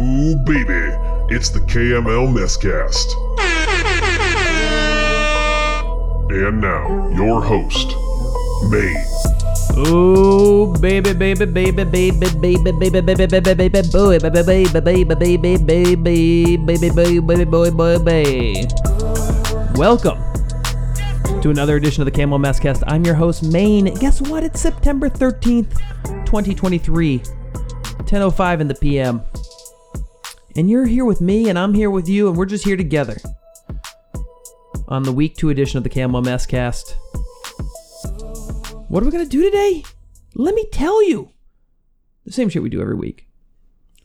Ooh, baby, it's the KML Messcast. And now, your host, Maine. Ooh, baby, baby, baby, baby, baby, baby, baby, baby, baby, baby, boy, baby, baby, baby, baby, baby, baby, baby, baby, boy, boy, baby. Welcome to another edition of the Camel Messcast. I'm your host, Maine. Guess what? It's September 13th, 2023, 10:05 in the PM. And you're here with me, and I'm here with you, and we're just here together on the week two edition of the Camel Messcast. What are we going to do today? Let me tell you. The same shit we do every week.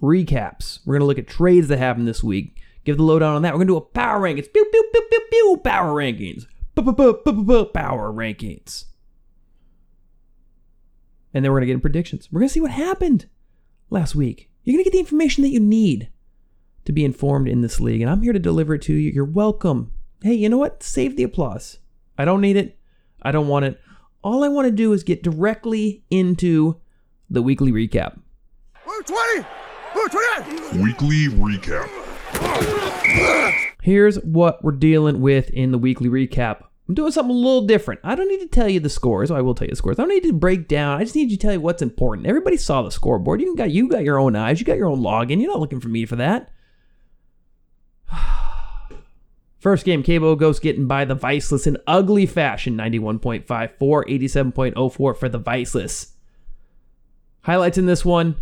Recaps. We're going to look at trades that happened this week. Give the lowdown on that. We're going to do a power rankings. Pew, pew, pew, pew, pew, power rankings. Power rankings. And then we're going to get in predictions. We're going to see what happened last week. You're going to get the information that you need to be informed in this league. And I'm here to deliver it to you. You're welcome. Hey, you know what? Save the applause. I don't need it. I don't want it. All I want to do is get directly into the weekly recap. Blue 20! Blue 28! Weekly Recap. Here's what we're dealing with in the weekly recap. I'm doing something a little different. I don't need to tell you the scores. I will tell you the scores. I don't need to break down. I just need to tell you what's important. Everybody saw the scoreboard. You got you got your own eyes. You got your own login. You're not looking for me for that. First game, Cabo Ghost getting by the Viceless in ugly fashion 91.54, 87.04 for the Viceless. Highlights in this one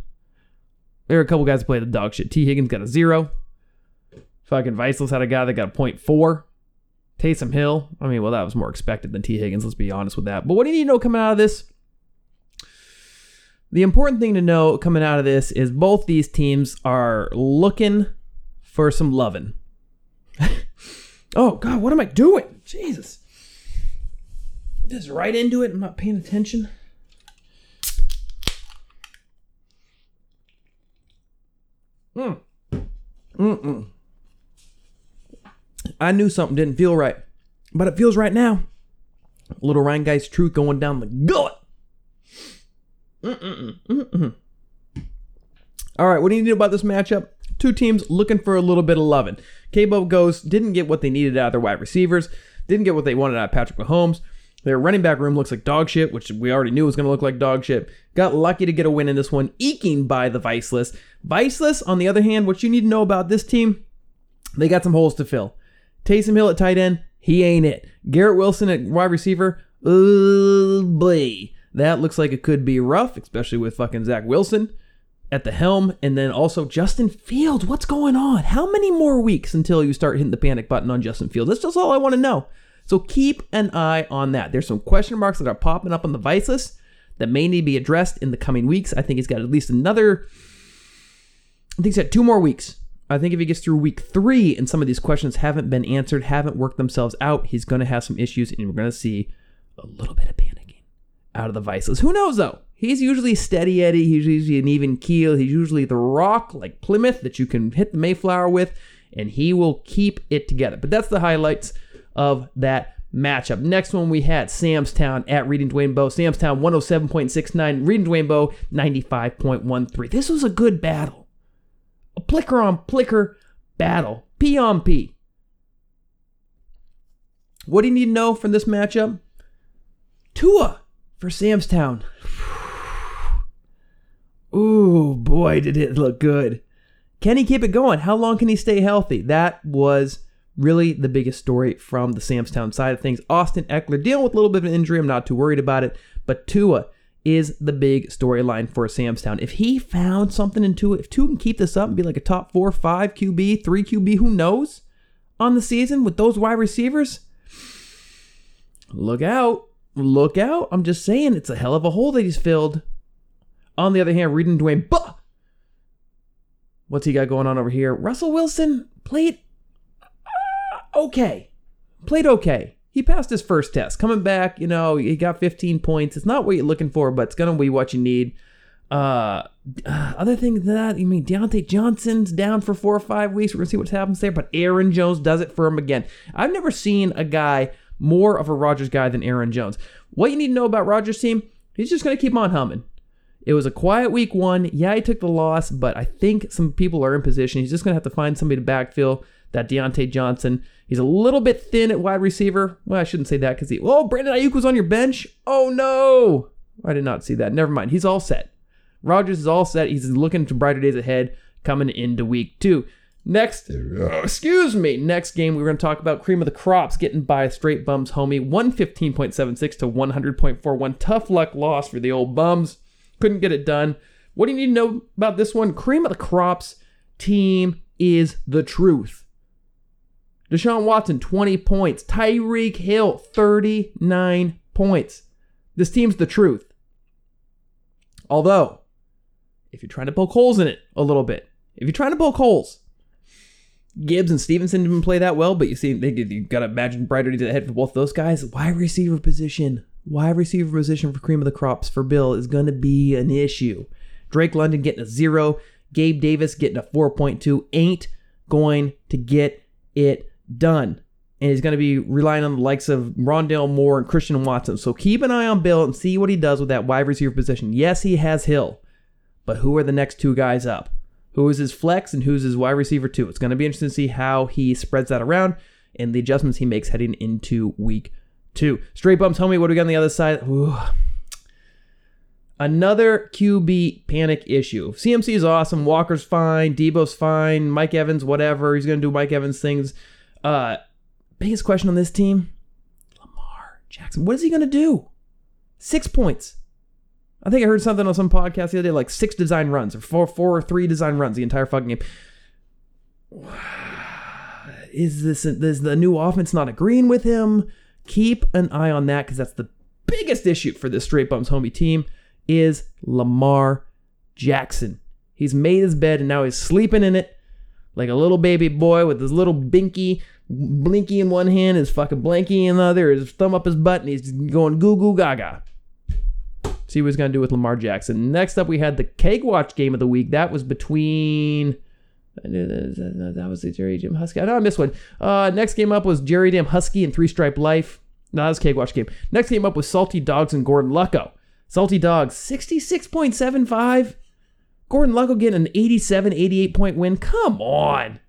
there are a couple guys that play the dog shit. Tee Higgins got a zero. Fucking Viceless had a guy that got a point four. Taysom Hill, I mean, well, that was more expected than Tee Higgins, let's be honest with that. But what do you need to know coming out of this? The important thing to know coming out of this is both these teams are looking for some loving. oh, God, what am I doing? Jesus. Just right into it. I'm not paying attention. Mm. Mm-mm. I knew something didn't feel right, but it feels right now. Little Ryan Guy's truth going down the gullet. Mm-mm-mm. Mm-mm. All right, what do you need about this matchup? Two teams looking for a little bit of loving. Cabo Ghost didn't get what they needed out of their wide receivers, didn't get what they wanted out of Patrick Mahomes. Their running back room looks like dog shit, which we already knew was going to look like dog shit. Got lucky to get a win in this one, eking by the Viceless. Viceless, on the other hand, what you need to know about this team, they got some holes to fill. Taysom Hill at tight end, he ain't it. Garrett Wilson at wide receiver, oh boy. That looks like it could be rough, especially with fucking Zach Wilson at the helm. And then also Justin Fields. What's going on? How many more weeks until you start hitting the panic button on Justin Fields? That's just all I want to know. So keep an eye on that. There's some question marks that are popping up on the Viceless that may need to be addressed in the coming weeks. I think he's got at least another, I think he's got two more weeks. I think if he gets through week three and some of these questions haven't been answered, haven't worked themselves out, he's going to have some issues and we're going to see a little bit of panicking out of the Viceless. Who knows though? He's usually steady Eddie. He's usually an even keel. He's usually the rock like Plymouth that you can hit the Mayflower with, and he will keep it together. But that's the highlights of that matchup. Next one we had Samstown at Reading Dwayne Bowe. Samstown 107.69, Reading Dwayne Bowe 95.13. This was a good battle. A plicker on plicker battle. P on P. What do you need to know from this matchup? Tua for Samstown. Ooh, boy, did it look good. Can he keep it going? How long can he stay healthy? That was really the biggest story from the Samstown side of things. Austin Ekeler dealing with a little bit of an injury. I'm not too worried about it. But Tua is the big storyline for Samstown. If he found something in Tua, if Tua can keep this up and be like a top four, five QB, three QB, who knows, on the season with those wide receivers, look out. Look out. I'm just saying, it's a hell of a hole that he's filled. On the other hand, Reading Dwayne! What's he got going on over here? Russell Wilson played okay. Played okay. He passed his first test. Coming back, you know, he got 15 points. It's not what you're looking for, but it's going to be what you need. Uh, uh, other thing than that, you mean Diontae Johnson's down for four or five weeks. We're going to see what happens there, but Aaron Jones does it for him again. I've never seen a guy more of a Rodgers guy than Aaron Jones. What you need to know about Rodgers' team, he's just going to keep on humming. It was a quiet week one. Yeah, he took the loss, but I think some people are in position. He's just going to have to find somebody to backfill that Diontae Johnson. He's a little bit thin at wide receiver. Well, I shouldn't say that because he. Oh, Brandon Aiyuk was on your bench. Oh no, I did not see that. Never mind. He's all set. Rodgers is all set. He's looking to brighter days ahead coming into week two. Next, excuse me, next game we're going to talk about cream of the crops getting by straight bums homie 115.76 to 100.41. Tough luck loss for the old bums. Couldn't get it done. What do you need to know about this one? Cream of the crops team is the truth. Deshaun Watson, 20 points. Tyreek Hill, 39 points. This team's the truth. Although, if you're trying to poke holes in it a little bit, if you're trying to poke holes, Gibbs and Stevenson didn't play that well, but you see, they you gotta imagine brighter days ahead for both those guys. Wide receiver position, wide receiver position for cream of the crops for Bill is gonna be an issue. Drake London getting a zero, Gabe Davis getting a 4.2 ain't going to get it done. And he's going to be relying on the likes of Rondale Moore and Christian Watson. So keep an eye on Bill and see what he does with that wide receiver position. Yes, he has Hill, but who are the next two guys up? Who is his flex and who's his wide receiver two? It's going to be interesting to see how he spreads that around and the adjustments he makes heading into week two. Straight bumps, homie. What do we got on the other side? Ooh. Another QB panic issue. CMC is awesome. Walker's fine. Deebo's fine. Mike Evans, whatever. He's going to do Mike Evans things. Uh, biggest question on this team Lamar Jackson. What is he going to do? Six points. I think I heard something on some podcast the other day, like six design runs or four, four or three design runs the entire fucking game. Is this is the new offense not agreeing with him? Keep an eye on that because that's the biggest issue for this straight Bumps homie team is Lamar Jackson. He's made his bed and now he's sleeping in it like a little baby boy with his little binky, blinky in one hand, his fucking blanky in the other, his thumb up his butt, and he's going goo goo gaga. See what he's going to do with Lamar Jackson. Next up, we had the Keg Watch game of the week. That was between. That was the Jerry Jim Husky. I know I missed one. Uh, next game up was Jerry Damn Husky and Three Stripe Life. No, that was Watch game. Next game up was Salty Dogs and Gordon Lucko. Salty Dogs, 66.75. Gordon Lucko getting an 87, 88 point win. Come on.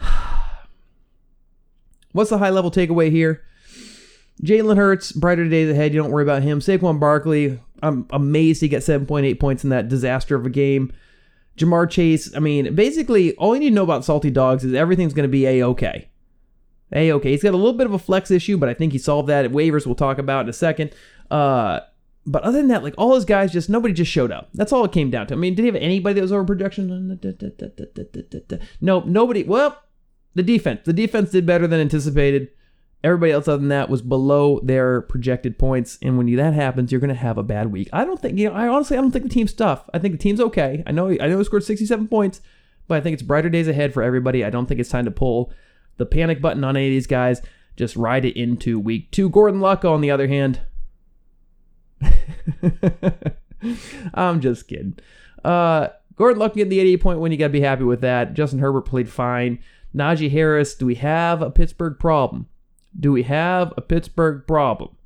What's the high level takeaway here? Jalen Hurts, brighter days ahead. You don't worry about him. Saquon Barkley, I'm amazed he got 7.8 points in that disaster of a game. Ja'Marr Chase, I mean, basically, all you need to know about Salty Dogs is everything's going to be A OK. A OK. He's got a little bit of a flex issue, but I think he solved that at waivers, we'll talk about in a second. Uh, but other than that, like all his guys, just nobody just showed up. That's all it came down to. I mean, did he have anybody that was over projection? No, nobody. Well, the defense. The defense did better than anticipated. Everybody else other than that was below their projected points. And when that happens, you're going to have a bad week. I don't think, you know, I honestly, I don't think the team's tough. I think the team's okay. I know, I know he scored 67 points, but I think it's brighter days ahead for everybody. I don't think it's time to pull the panic button on any of these guys. Just ride it into week two. Gordon Lucko, on the other hand, I'm just kidding. Uh, Gordon Luck getting the 88 point win. You got to be happy with that. Justin Herbert played fine. Najee Harris, do we have a Pittsburgh problem? Do we have a Pittsburgh problem?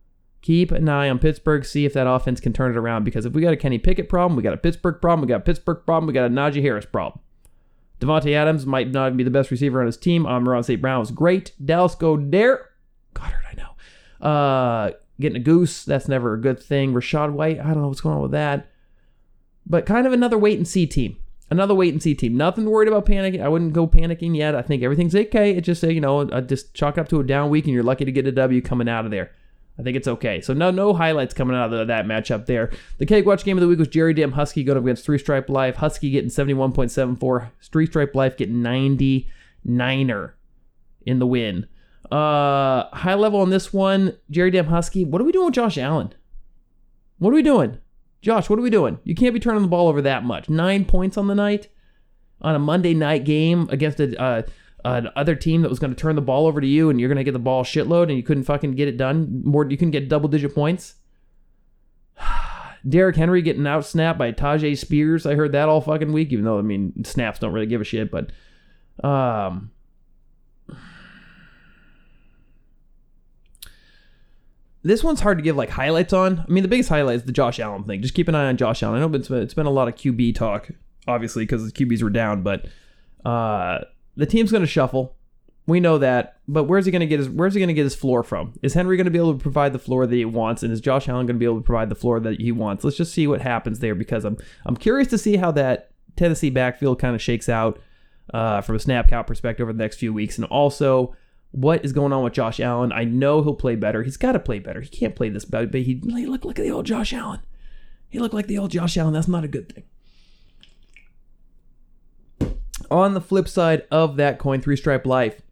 Keep an eye on Pittsburgh, see if that offense can turn it around. Because if we got a Kenny Pickett problem, we got a Pittsburgh problem, we got a Pittsburgh problem, we got a Najee Harris problem. Davante Adams might not be the best receiver on his team. Amon St. Brown was great. Dallas Goedert, Goddard, I know. Uh, getting a goose, that's never a good thing. Rachaad White, I don't know what's going on with that. But kind of another wait and see team. Another wait and see team. Nothing worried about panicking. I wouldn't go panicking yet. I think everything's okay. It's just, you know, just chalk up to a down week and you're lucky to get a W coming out of there. I think it's okay. So no no highlights coming out of that matchup there. The Cake Watch game of the week was Jerry Damn Husky going up against Three Stripe Life. Husky getting 71.74. Three Stripe Life getting 99er in the win. Uh, high level on this one, Jerry Damn Husky. What are we doing with Josh Allen? What are we doing? Josh, what are we doing? You can't be turning the ball over that much. Nine points on the night on a Monday night game against a, uh, another team that was going to turn the ball over to you, and you're going to get the ball shitload, and you couldn't fucking get it done. More, you couldn't get double digit points. Derrick Henry getting out snapped by Tyjae Spears. I heard that all fucking week, even though I mean snaps don't really give a shit, but um this one's hard to give like highlights on. I mean, the biggest highlight is the Josh Allen thing. Just keep an eye on Josh Allen. I know it's been, it's been a lot of QB talk, obviously, because the QBs were down, but uh, the team's going to shuffle. We know that, but where's he going to get his where's he going to get his floor from? Is Henry going to be able to provide the floor that he wants, and is Josh Allen going to be able to provide the floor that he wants? Let's just see what happens there because I'm I'm curious to see how that Tennessee backfield kind of shakes out uh, from a snap count perspective over the next few weeks, and also what is going on with Josh Allen. I know he'll play better. He's got to play better. He can't play this bad, but he look look at the old Josh Allen. He looked like the old Josh Allen. That's not a good thing. On the flip side of that coin, three stripe life,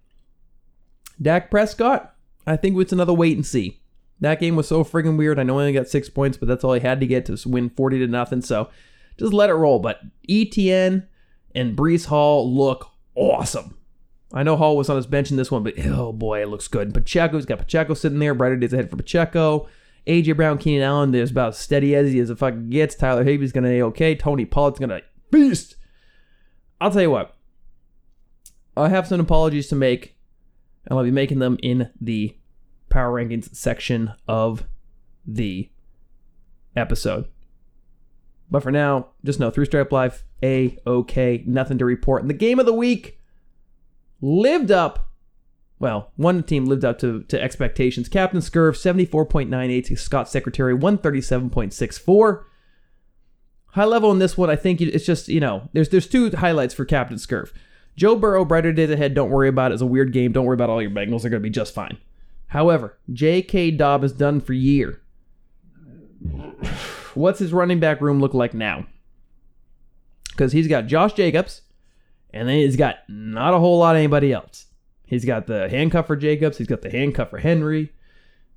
Dak Prescott, I think it's another wait and see. That game was so friggin' weird. I know he only got six points, but that's all he had to get to win 40 to nothing. So just let it roll. But ETN and Breece Hall look awesome. I know Hall was on his bench in this one, but oh boy, it looks good. Pacheco's got Pacheco sitting there, brighter days ahead for Pacheco. AJ Brown, Keenan Allen, there's about as steady as he as it fucking gets. Tyler Higbee's gonna be okay. Tony Pollard's gonna beast. I'll tell you what. I have some apologies to make, and I'll be making them in the power rankings section of the episode. But for now, just know through stripe life, a okay, nothing to report. And the game of the week lived up. Well, one team lived up to, to expectations. Captain Scurv, 74.98 to Scott Secretary, 137.64. High level in this one, I think it's just, you know, there's there's two highlights for Captain Scurv. Joe Burrow, brighter days ahead. Don't worry about it. It's a weird game. Don't worry about all your Bengals. They're going to be just fine. However, J.K. Dobbins done for year. What's his running back room look like now? Because he's got Josh Jacobs, and then he's got not a whole lot of anybody else. He's got the handcuff for Jacobs. He's got the handcuff for Henry,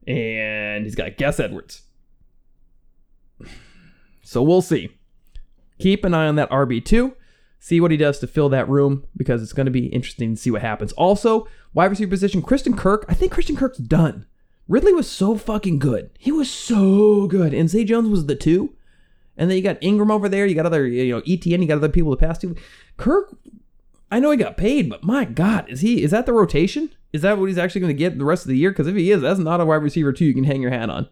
and he's got Gus Edwards. So we'll see. Keep an eye on that RB2 see what he does to fill that room because it's going to be interesting to see what happens. Also, wide receiver position, Christian Kirk. I think Christian Kirk's done. Ridley was so fucking good. He was so good. And Zay Jones was the two. And then you got Engram over there. You got other, you know, ETN. You got other people to pass to. Kirk, I know he got paid, but my God, is he? Is that the rotation? Is that what he's actually going to get the rest of the year? Because if he is, that's not a wide receiver too. you can hang your hat on.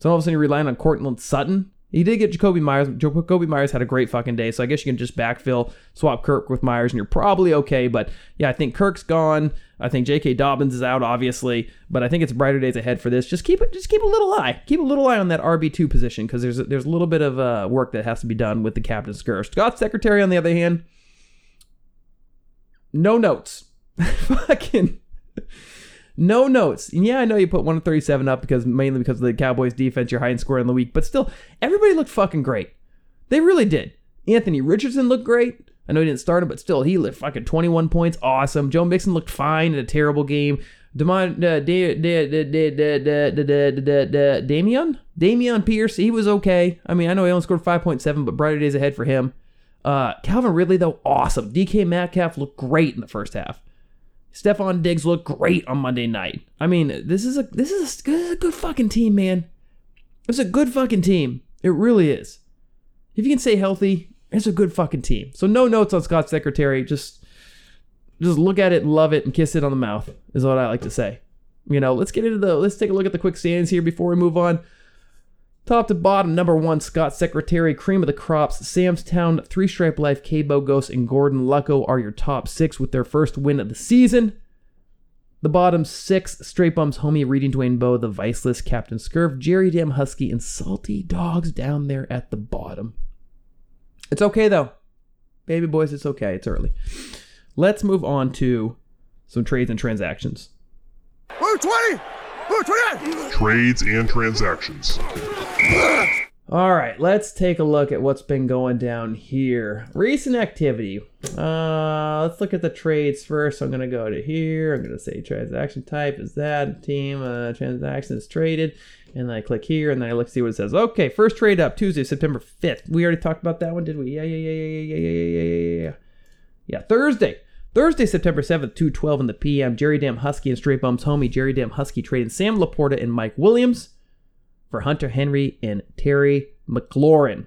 So all of a sudden you're relying on Courtland Sutton he did get Jakobi Meyers. Jakobi Meyers had a great fucking day, so I guess you can just backfill, swap Kirk with Meyers, and you're probably okay. But yeah, I think Kirk's gone. I think J.K. Dobbins is out, obviously, but I think it's brighter days ahead for this. Just keep it, just keep a little eye, keep a little eye on that RB two position because there's a, there's a little bit of uh, work that has to be done with the captain's curse. Scott Secretary, on the other hand, no notes. Fucking no notes. And yeah, I know you put 137 up because mainly because of the Cowboys defense, your highest score in the week, but still, everybody looked fucking great. They really did. Anthony Richardson looked great. I know he didn't start him, but still, he lit fucking 21 points. Awesome. Joe Mixon looked fine in a terrible game. Uh, Dameon? Dameon Pierce, he was okay. I mean, I know he only scored 5.7, but brighter days ahead for him. Uh, Calvin Ridley, though, awesome. DK Metcalf looked great in the first half. Stefon Diggs looked great on Monday night. I mean, this is a this is a, this is a good fucking team, man. It's a good fucking team. It really is. If you can stay healthy, it's a good fucking team. So no notes on Scott Secretary. Just just look at it love it and kiss it on the mouth is what I like to say. You know, let's get into the let's take a look at the quick stands here before we move on. Top to bottom, number one, Scott Secretary, cream of the crops, Sam's Town, Three Stripe Life, K Ghost, and Gordon Lucko are your top six with their first win of the season. The bottom six, Straight Bums, Homie, Reading Dwayne Bowe, The Viceless, Captain Scurv, Jerry Dam Husky, and Salty Dogs down there at the bottom. It's okay though. Baby boys, it's okay. It's early. Let's move on to some trades and transactions. Blue 20! Trades and transactions. All right, let's take a look at what's been going down here. Recent activity. Uh, let's look at the trades first. I'm gonna go to here. I'm gonna say transaction type is that team. Uh, transaction traded, and I click here, and then I look see what it says. Okay, first trade up Tuesday, September 5th. We already talked about that one, did we? Yeah, yeah, yeah, yeah, yeah, yeah, yeah, yeah, yeah, yeah, yeah. Yeah, Thursday. Thursday, September 7th, 2.12 in the PM, Jerry Dam Husky and Straight Bums homie Jerry Dam Husky trading Sam Laporta and Mike Williams for Hunter Henry and Terry McLaurin.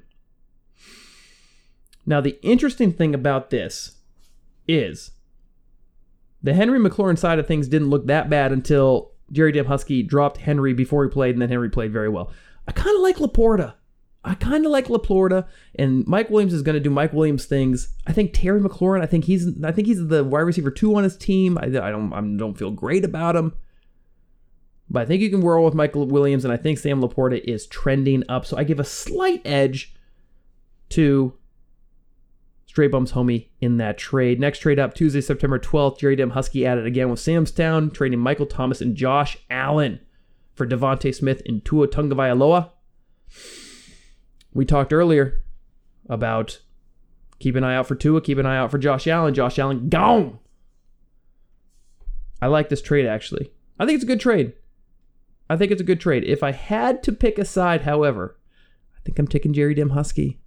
Now, the interesting thing about this is the Henry McLaurin side of things didn't look that bad until Jerry Dam Husky dropped Henry before he played, and then Henry played very well. I kind of like Laporta. I kind of like Laporta, and Mike Williams is going to do Mike Williams things. I think Terry McLaurin. I think he's. I think he's the wide receiver two on his team. I, I don't. I don't feel great about him, but I think you can roll with Michael Williams, and I think Sam Laporta is trending up. So I give a slight edge to Straight Bums Homie in that trade. Next trade up Tuesday, September 12th. Jerry Dem Husky added again with Samstown, trading Michael Thomas and Josh Allen for DeVonta Smith and Tua Tagovailoa. We talked earlier about keep an eye out for Tua, keep an eye out for Josh Allen. Josh Allen gone. I like this trade actually. I think it's a good trade. I think it's a good trade. If I had to pick a side, however, I think I'm taking Jerry Dem Husky.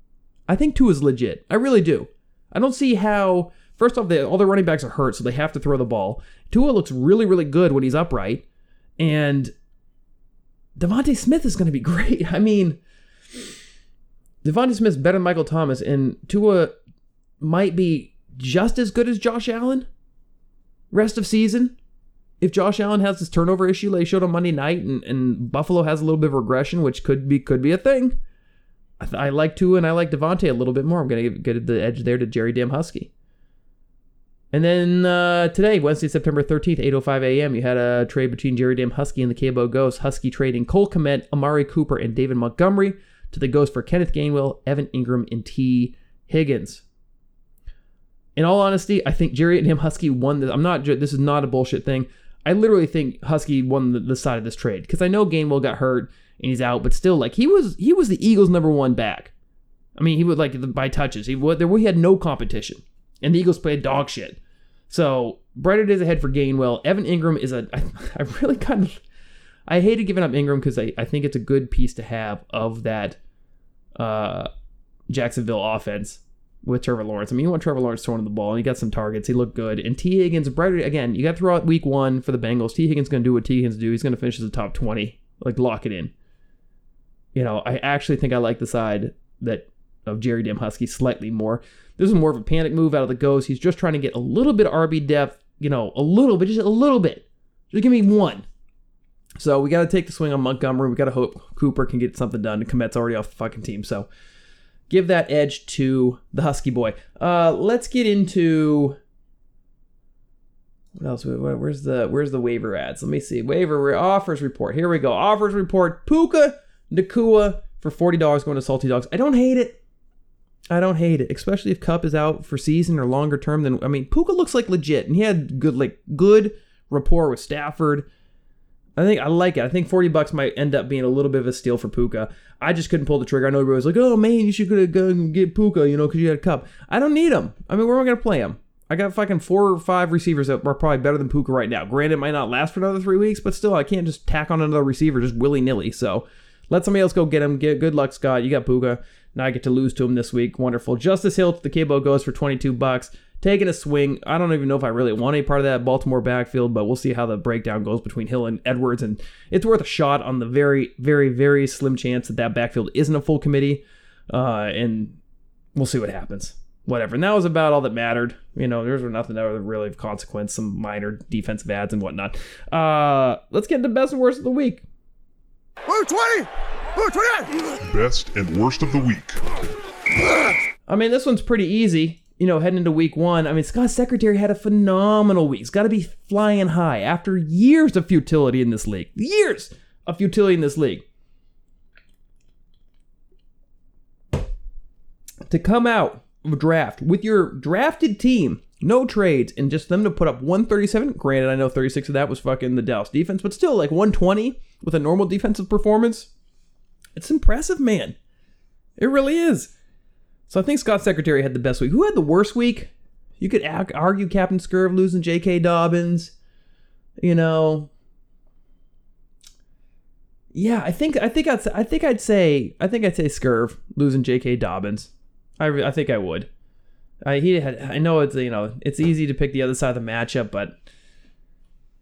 I think Tua is legit. I really do. I don't see how. First off, they, all the running backs are hurt, so they have to throw the ball. Tua looks really, really good when he's upright, and DeVonta Smith is going to be great. I mean, DeVonta Smith's better than Michael Thomas, and Tua might be just as good as Josh Allen rest of season. If Josh Allen has this turnover issue they showed on Monday night, and, and Buffalo has a little bit of regression, which could be could be a thing, I, I like Tua and I like DeVonta a little bit more. I'm gonna get the edge there to Jerry Dam Husky. And then uh, today, Wednesday, September 13th, 8.05 a.m., you had a trade between Jerry Dam Husky and the Cabo Ghost. Husky trading Cole Kmet, Amari Cooper, and David Montgomery to the Ghost for Kenneth Gainwell, Evan Engram, and Tee Higgins. In all honesty, I think Jerry and him Husky won this. I'm not. This is not a bullshit thing. I literally think Husky won the, the side of this trade because I know Gainwell got hurt and he's out, but still, like he was he was the Eagles' number one back. I mean, he would like by touches. He would there. We had no competition, and the Eagles played dog shit. So brighter days ahead for Gainwell. Evan Engram is a. I, I really kind of. I hated giving up Engram because I, I think it's a good piece to have of that uh, Jacksonville offense with Trevor Lawrence. I mean, you want Trevor Lawrence throwing the ball, and he got some targets. He looked good. And Tee Higgins, brighter again. You got to throw out week one for the Bengals. Tee Higgins going to do what Tee Higgins do. He's going to finish as a top twenty. Like lock it in. You know, I actually think I like the side that of Jerry Dem Husky slightly more. This is more of a panic move out of the ghost. He's just trying to get a little bit RB depth, you know, a little bit, just a little bit. Just give me one. So we got to take the swing on Montgomery. We got to hope Cooper can get something done. Kmet's already off the fucking team. So give that edge to the Husky boy. Uh, let's get into what else? Where's the where's the waiver ads? Let me see. Waiver offers report. Here we go. Offers report. Puka Nacua for forty dollars going to Salty Dogs. I don't hate it. I don't hate it, especially if Kupp is out for season or longer term. Then I mean, Puka looks like legit, and he had good like good rapport with Stafford. I think I like it. I think 40 bucks might end up being a little bit of a steal for Puka. I just couldn't pull the trigger. I know everybody was like, oh man, you should go get Puka, you know, because you had a cup. I don't need him. I mean, where am I going to play him? I got fucking four or five receivers that are probably better than Puka right now. Granted, it might not last for another three weeks, but still, I can't just tack on another receiver just willy nilly. So let somebody else go get him. Get good luck, Scott. You got Puka. Now I get to lose to him this week. Wonderful. Justice Hill to the Cabo goes for 22 bucks taking a swing. I don't even know if I really want any part of that Baltimore backfield, but we'll see how the breakdown goes between Hill and Edwards. And it's worth a shot on the very, very, very slim chance that that backfield isn't a full committee. Uh, and we'll see what happens. Whatever. And that was about all that mattered. You know, there's nothing that was really of consequence, some minor defensive ads and whatnot. Uh, let's get into best and worst of the week. Woo 20! Woo 28! Best and worst of the week. I mean, this one's pretty easy you know, heading into week one, I mean, Scott Secretary had a phenomenal week. He's got to be flying high after years of futility in this league. Years of futility in this league. To come out of draft with your drafted team, no trades, and just them to put up 137. Granted, I know 36 of that was fucking the Dallas defense, but still, like 120 with a normal defensive performance. It's impressive, man. It really is. So I think Scott Secretary had the best week. Who had the worst week? You could argue Captain Scurv losing J.K. Dobbins. You know. Yeah, I think I think I'd I think I'd say I think I'd say Scurv losing J.K. Dobbins. I, I think I would. I he had I know it's you know it's easy to pick the other side of the matchup, but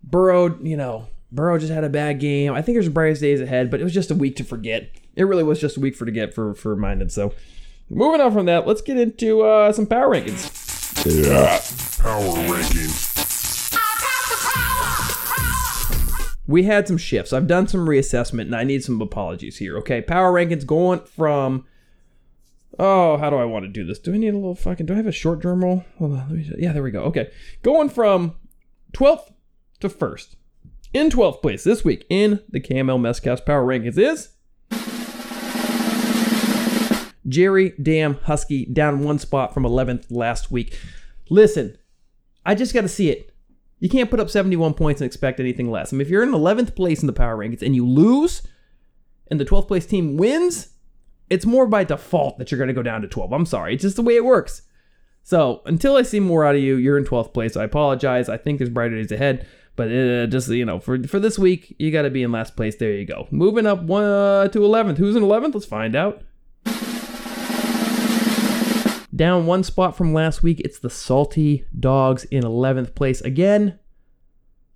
Burrow you know Burrow just had a bad game. I think there's bright days ahead, but it was just a week to forget. It really was just a week for to get for for minded. So Moving on from that, let's get into uh, some power rankings. Yeah. Power rankings. we had some shifts. I've done some reassessment and I need some apologies here. Okay, power rankings going from. Oh, how do I want to do this? Do I need a little fucking? Do I have a short drum roll? Hold on, let me. Yeah, there we go. Okay, going from 12th to first. In 12th place this week in the KML Messcast Power Rankings is Jerry Damn Husky down one spot from 11th last week. Listen, I just got to see it. You can't put up 71 points and expect anything less. I mean, if you're in 11th place in the power rankings and you lose, and the 12th place team wins, it's more by default that you're going to go down to 12. I'm sorry. It's just the way it works. So until I see more out of you, you're in 12th place. I apologize. I think there's brighter days ahead. But uh, just, you know, for, for this week, you got to be in last place. There you go. Moving up one, uh, to 11th. Who's in 11th? Let's find out. Down one spot from last week, it's the Salty Dogs in 11th place. Again,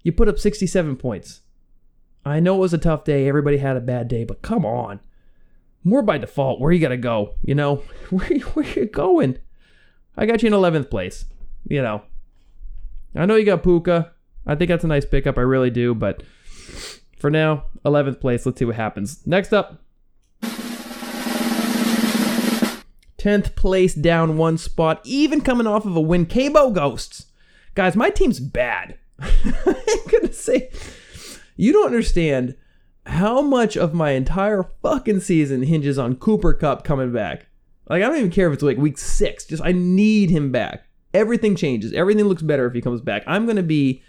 you put up 67 points. I know it was a tough day. Everybody had a bad day, but come on. More by default. Where you got to go? You know, where, where you going? I got you in 11th place. You know, I know you got Puka. I think that's a nice pickup. I really do. But for now, 11th place. Let's see what happens. Next up, 10th place down one spot, even coming off of a win. Cabo Ghosts. Guys, my team's bad. I'm going to say, you don't understand how much of my entire fucking season hinges on Cooper Kupp coming back. Like, I don't even care if it's like week six. Just, I need him back. Everything changes. Everything looks better if he comes back. I'm going to be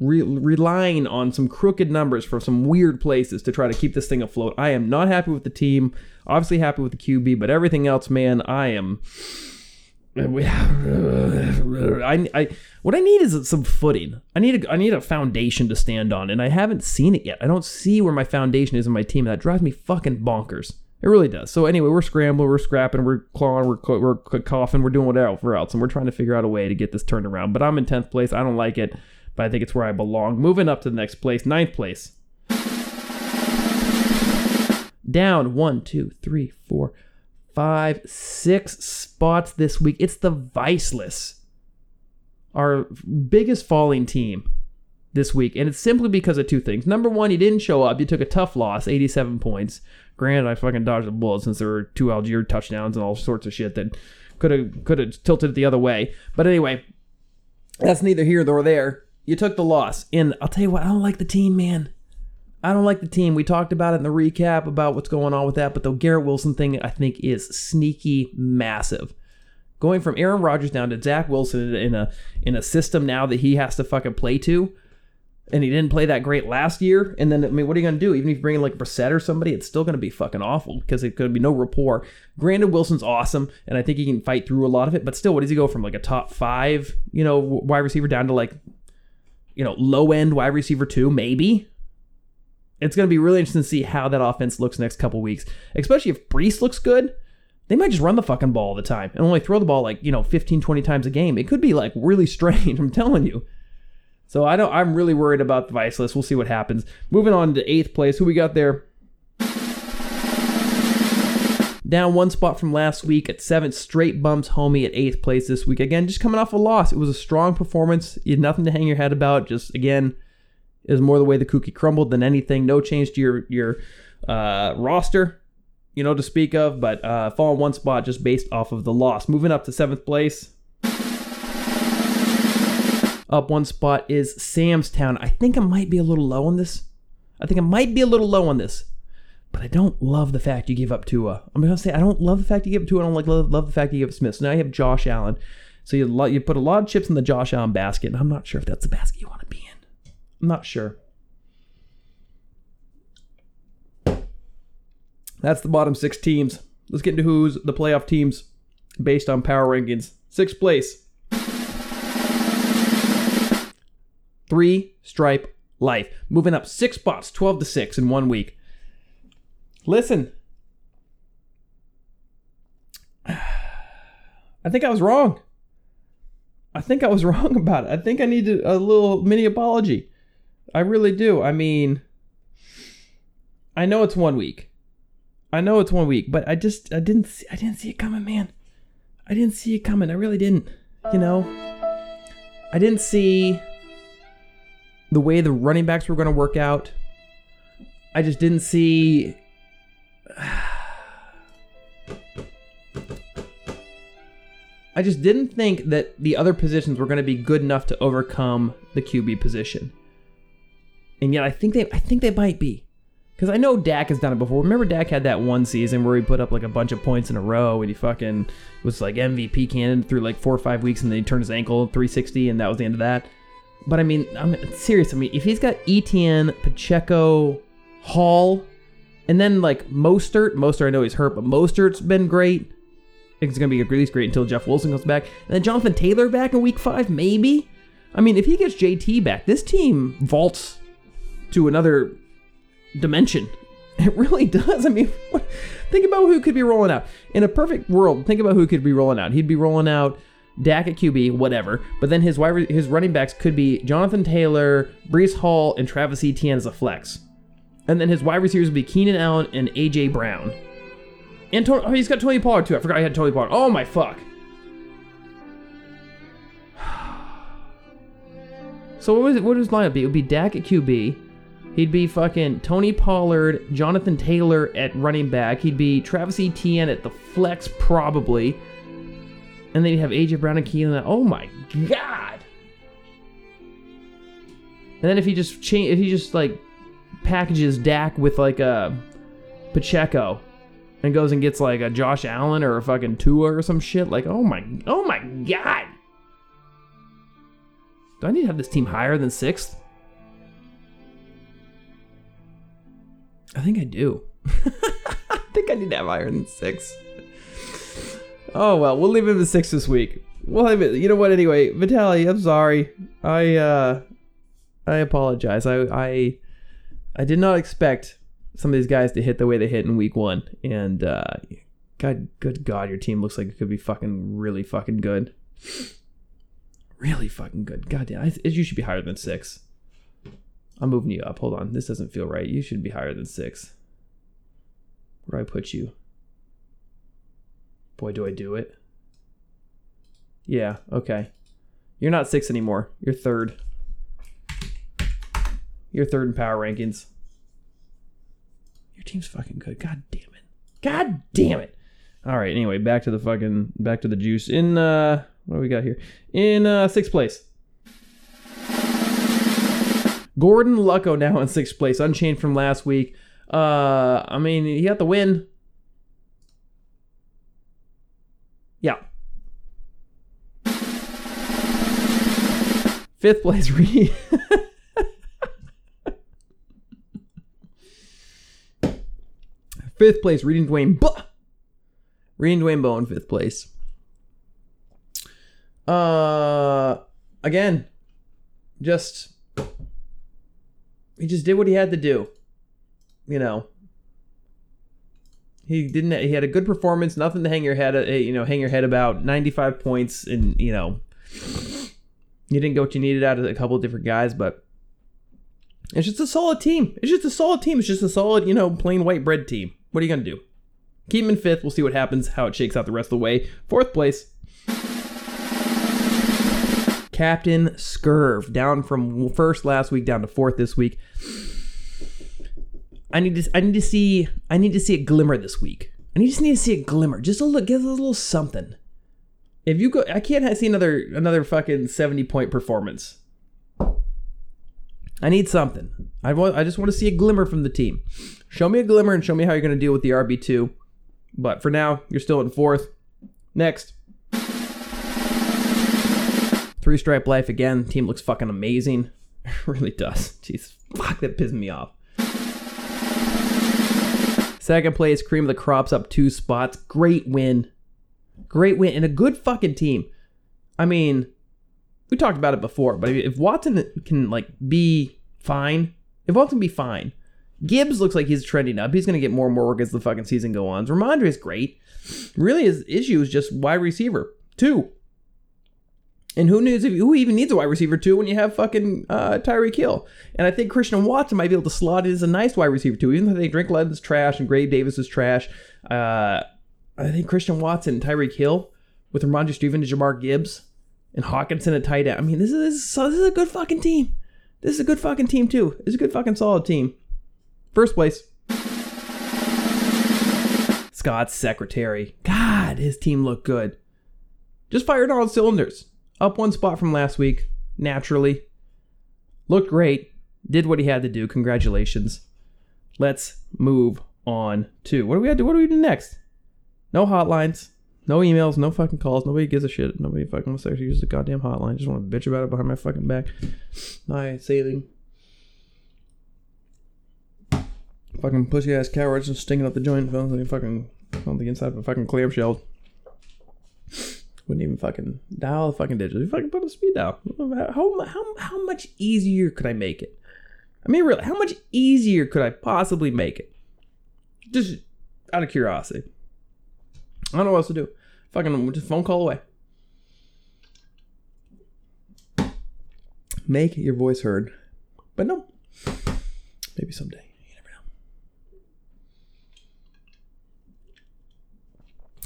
re- relying on some crooked numbers from some weird places to try to keep this thing afloat. I am not happy with the team. Obviously happy with the QB, but everything else, man, I am. I, I what I need is some footing. I need a I need a foundation to stand on, and I haven't seen it yet. I don't see where my foundation is in my team. That drives me fucking bonkers. It really does. So anyway, we're scrambling, we're scrapping, we're clawing, we're we're coughing, we're doing whatever else, and we're trying to figure out a way to get this turned around. But I'm in tenth place. I don't like it, but I think it's where I belong. Moving up to the next place, ninth place down one, two, three, four, five, six spots this week. It's the Viceless, our biggest falling team this week. And it's simply because of two things. Number one, you didn't show up. You took a tough loss, 87 points. Granted, I fucking dodged a bullet since there were two Allgeier touchdowns and all sorts of shit that could have could have tilted it the other way. But anyway, that's neither here nor there. You took the loss. And I'll tell you what, I don't like the team, man. I don't like the team. We talked about it in the recap about what's going on with that, but the Garrett Wilson thing I think is sneaky massive. Going from Aaron Rodgers down to Zach Wilson in a in a system now that he has to fucking play to, and he didn't play that great last year. And then I mean, what are you gonna do? Even if you bring in like Brissett or somebody, it's still gonna be fucking awful because it could be no rapport. Granted, Wilson's awesome, and I think he can fight through a lot of it. But still, what does he go from like a top five, you know, wide receiver down to like, you know, low end wide receiver two, maybe? it's going to be really interesting to see how that offense looks next couple weeks, especially if Breece looks good. They might just run the fucking ball all the time and only throw the ball like, you know, 15, 20 times a game. It could be like really strange, I'm telling you. So I don't I'm really worried about the Viceless. We'll see what happens. Moving on to eighth place. Who we got there? Down one spot from last week at seventh, straight bumps homie at eighth place this week. Again, just coming off a loss. It was a strong performance. You had nothing to hang your head about. Just again, is more the way the cookie crumbled than anything. No change to your your uh, roster, you know, to speak of, but uh, falling one spot just based off of the loss. Moving up to seventh place. Up one spot is Sam's Town. I think I might be a little low on this. I think I might be a little low on this. But I don't love the fact you give up Tua. I'm gonna say I don't love the fact you give up Tua. I don't like love, love the fact you give up Smith. So now you have Josh Allen. So you you put a lot of chips in the Josh Allen basket, and I'm not sure if that's the basket you want to be in. I'm not sure. That's the bottom six teams. Let's get into who's the playoff teams based on power rankings. Sixth place. Three stripe life. Moving up six spots, 12 to 6 in one week. Listen. I think I was wrong. I think I was wrong about it. I think I need a little mini apology. I really do. I mean, I know it's one week. I know it's one week, but I just I didn't see, I didn't see it coming, man. I didn't see it coming. I really didn't. You know, I didn't see the way the running backs were going to work out. I just didn't see. I just didn't think that the other positions were going to be good enough to overcome the QB position. And yet I think they I think they might be. Cuz I know Dak has done it before. Remember Dak had that one season where he put up like a bunch of points in a row and he fucking was like MVP candidate through like 4 or 5 weeks and then he turned his ankle 360 and that was the end of that. But I mean, I'm serious. I mean, if he's got Etienne, Pacheco, Hall, and then like Mostert, Mostert I know he's hurt, but Mostert's been great. I think it's gonna be at least great until Jeff Wilson comes back, and then Jonathan Taylor back in Week Five, maybe. I mean, if he gets JT back, this team vaults to another dimension. It really does. I mean, what, think about who could be rolling out in a perfect world. Think about who could be rolling out. He'd be rolling out Dak at QB, whatever. But then his his running backs could be Jonathan Taylor, Breece Hall, and Travis Etienne as a flex. And then his wide receivers would be Keenan Allen and AJ Brown. And Tony, oh, he's got Tony Pollard too. I forgot he had Tony Pollard. Oh my fuck. So what was it? What would his lineup be? It would be Dak at QB. He'd be fucking Tony Pollard, Jonathan Taylor at running back. He'd be Travis Etienne at the flex probably. And then you'd have AJ Brown and Keenan. Oh my god. And then if he just change, if he just like packages Dak with like a Pacheco and goes and gets like a Josh Allen or a fucking Tua or some shit, like oh my, oh my god. Do I need to have this team higher than sixth? I think I do. I think I need to have higher than six. Oh well, we'll leave him at six this week. We'll leave it. You know what? Anyway, Vitaly, I'm sorry. I uh, I apologize. I I I did not expect some of these guys to hit the way they hit in week one, and uh, God, good God, your team looks like it could be fucking really fucking good. Really fucking good. God damn, I, you should be higher than six. I'm moving you up. Hold on. This doesn't feel right. You should be higher than six. Where do I put you? Boy, do I do it. Yeah, okay. You're not six anymore. You're third. You're third in power rankings. Your team's fucking good. God damn it. God damn it. All right, anyway, back to the fucking back to the juice. In uh what do we got here? In uh sixth place. Gordon Lucko now in sixth place, unchanged from last week. Uh, I mean, he got the win. Yeah. Fifth place, Reed. Fifth place, reading Dwayne. Buh! Reading Dwayne Bowe in fifth place. Uh, again, just he just did what he had to do. You know, he didn't. He had a good performance. Nothing to hang your head. eh, You know, hang your head about. Ninety-five points, and you know, you didn't get what you needed out of a couple of different guys, but it's just a solid team. It's just a solid team. It's just a solid, you know, plain white bread team. What are you gonna do? Keep him in fifth. We'll see what happens. How it shakes out the rest of the way. Fourth place. Captain Scurv down from first last week down to fourth this week. I need to I need to see I need to see a glimmer this week. I just need to see a glimmer, just a little, get a little something. If you go, I can't see another another fucking seventy point performance. I need something. I want I just want to see a glimmer from the team. Show me a glimmer and show me how you're going to deal with the RB two. But for now, you're still in fourth. Next. Three stripe life again. Team looks fucking amazing. It really does. Jeez, fuck that pissed me off. Second place, cream of the crops up two spots. Great win. Great win and a good fucking team. I mean, we talked about it before, but if Watson can like be fine, if Watson be fine, Gibbs looks like he's trending up. He's going to get more and more work as the fucking season go on. Rhamondre is great. Really, his issue is just wide receiver two. And who if who even needs a wide receiver two when you have fucking uh, Tyreek Hill? And I think Christian Watson might be able to slot in as a nice wide receiver two, even though they drink is trash and Gabe Davis is trash. Uh, I think Christian Watson and Tyreek Hill with Rhamondre Stevenson and Jahmyr Gibbs and Hockenson at tight end. I mean, this is this is, this is a good fucking team. This is a good fucking team too. It's a good fucking solid team. First place. Scott's secretary. God, his team looked good. Just fired all cylinders. Up one spot from last week, naturally. Looked great. Did what he had to do. Congratulations. Let's move on to what do we have to what do we do next? No hotlines, no emails, no fucking calls. Nobody gives a shit. Nobody fucking wants to actually use the goddamn hotline. Just want to bitch about it behind my fucking back. Not say. Fucking pussy ass cowards just stinking up the joint. Feels like fucking on the inside of a fucking clamshell. Wouldn't even fucking dial the fucking digits. You fucking put a speed dial. How, how, how much easier could I make it? I mean, really, how much easier could I possibly make it? Just out of curiosity. I don't know what else to do. Fucking just phone call away. Make your voice heard. But no. Maybe someday. You never know.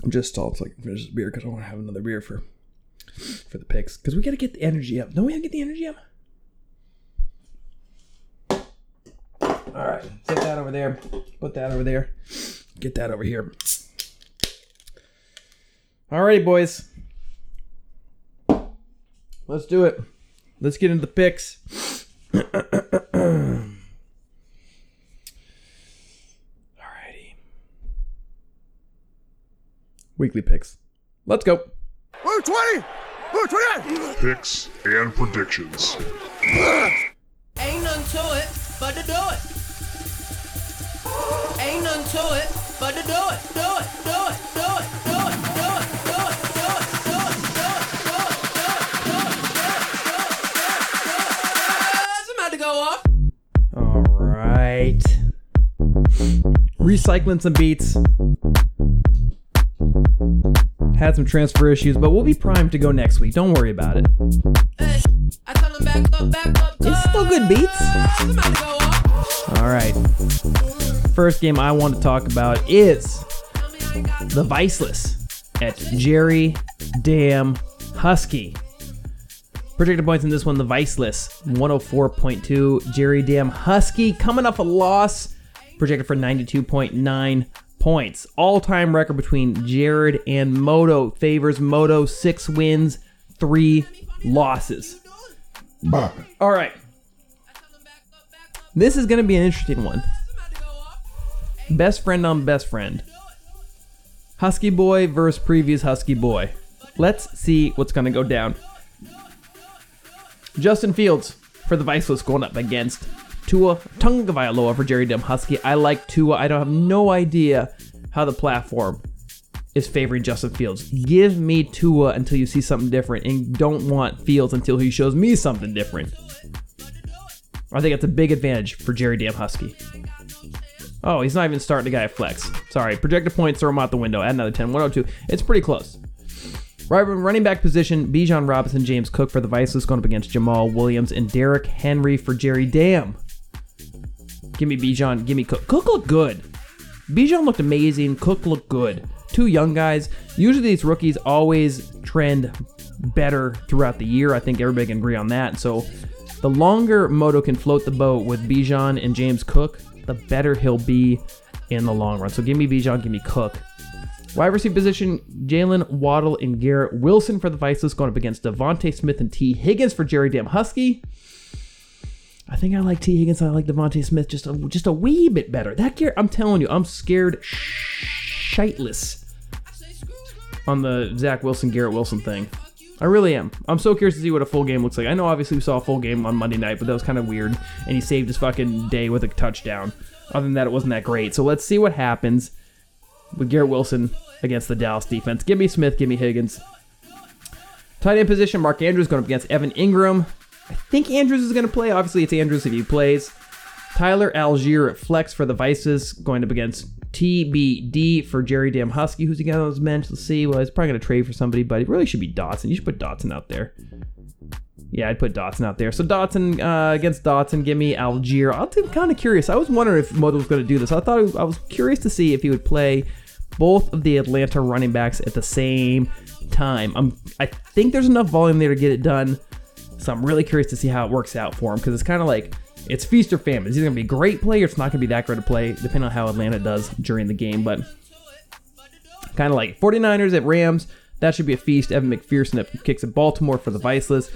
I'm just stalled I can finish this beer because I want to have another beer for for the picks. Because we gotta get the energy up. Don't we gotta get the energy up? Alright, set that over there. Put that over there. Get that over here. Alrighty, boys. Let's do it. Let's get into the picks. Alrighty. Weekly picks. Let's go. Blue 20! Blue 28! Picks and predictions. Ain't nothing to it but to do it. Ain't nothing to it but to do it, do it, do it, Recycling some beats. Had some transfer issues, but we'll be primed to go next week. Don't worry about it. Hey, I tell 'em back up, back up. It's still good beats. It's about to go off. All right. First game I want to talk about is Tell me I ain't got the Viceless at Jerry Dam Husky. Projected points in this one, the Viceless, 104.2. Jerry Dam Husky coming off a loss, projected for 92.9 points. All time record between Jared and Moto favors Moto, six wins, three losses. All right. This is going to be an interesting one. Best friend on best friend. Husky boy versus previous Husky boy. Let's see what's going to go down. Justin Fields for the Viceless going up against Tua Tagovailoa for Jerry Dem Husky. I like Tua. I don't have no idea how the platform is favoring Justin Fields. Give me Tua until you see something different, and don't want Fields until he shows me something different. I think it's a big advantage for Jerry Dam Husky. Oh, he's not even starting the guy at flex. Sorry, projected points, throw him out the window. Add another 10, 102. It's pretty close. Right, running back position, Bijan Robinson, James Cook for the Viceless going up against Jamaal Williams and Derrick Henry for Jerry Dam. Give me Bijan, give me Cook. Cook looked good. Bijan looked amazing. Cook looked good. Two young guys. Usually these rookies always trend better throughout the year. I think everybody can agree on that. So the longer Moto can float the boat with Bijan and James Cook, the better he'll be in the long run. So give me Bijan, give me Cook. Wide receiver position, Jaylen Waddle and Garrett Wilson for the Viceless going up against DeVonta Smith and Tee Higgins for Jerry Dam Husky. I think I like Tee Higgins. I like DeVonta Smith just a, just a wee bit better. That Garrett, I'm telling you, I'm scared shitless on the Zach Wilson, Garrett Wilson thing. I really am. I'm so curious to see what a full game looks like. I know obviously we saw a full game on Monday night, but that was kind of weird. And he saved his fucking day with a touchdown. Other than that, it wasn't that great. So let's see what happens with Garrett Wilson against the Dallas defense. Give me Smith, give me Higgins. Tight end position, Mark Andrews going up against Evan Engram. I think Andrews is going to play. Obviously, it's Andrews if he plays. Tyler Allgeier at flex for the Vices, going up against TBD for Jerry Dam Husky. Who's got on his bench? Let's see. Well, he's probably going to trade for somebody, but it really should be Dotson. You should put Dotson out there. Yeah, I'd put Dotson out there. So Dotson uh, against Dotson, give me Allgeier. I'm kind of curious. I was wondering if Moto was going to do this. I thought I was curious to see if he would play both of the Atlanta running backs at the same time. I'm, I think there's enough volume there to get it done. So I'm really curious to see how it works out for him because it's kind of like it's feast or famine. It's either gonna be a great play or it's not gonna be that great a play, depending on how Atlanta does during the game. But kind of like 49ers at Rams. That should be a feast. Evan McPherson kicks at Baltimore for the Viceless.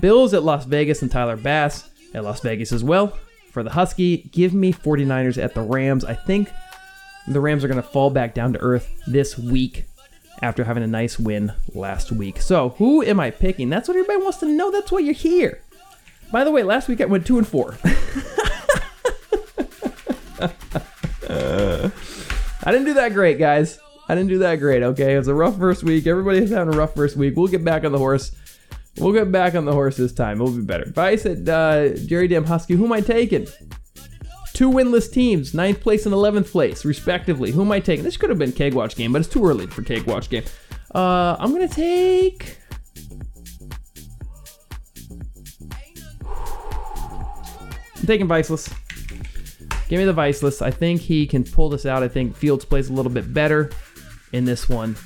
Bills at Las Vegas and Tyler Bass at Las Vegas as well. For the Husky, give me 49ers at the Rams. I think the Rams are going to fall back down to earth this week after having a nice win last week. So, who am I picking? That's what everybody wants to know. That's why you're here. By the way, last week I went 2 and 4. I didn't do that great, guys. I didn't do that great, okay? It was a rough first week. Everybody's having a rough first week. We'll get back on the horse. We'll get back on the horse this time. It'll be better. Vice at uh, Jerry Dam Husky. Who am I taking? Two winless teams, ninth place and 11th place, respectively. Who am I taking? This could have been Keg Watch game, but it's too early for Keg Watch game. Uh, I'm going to take. I'm taking Viceless. Give me the Viceless. I think he can pull this out. I think Fields plays a little bit better in this one.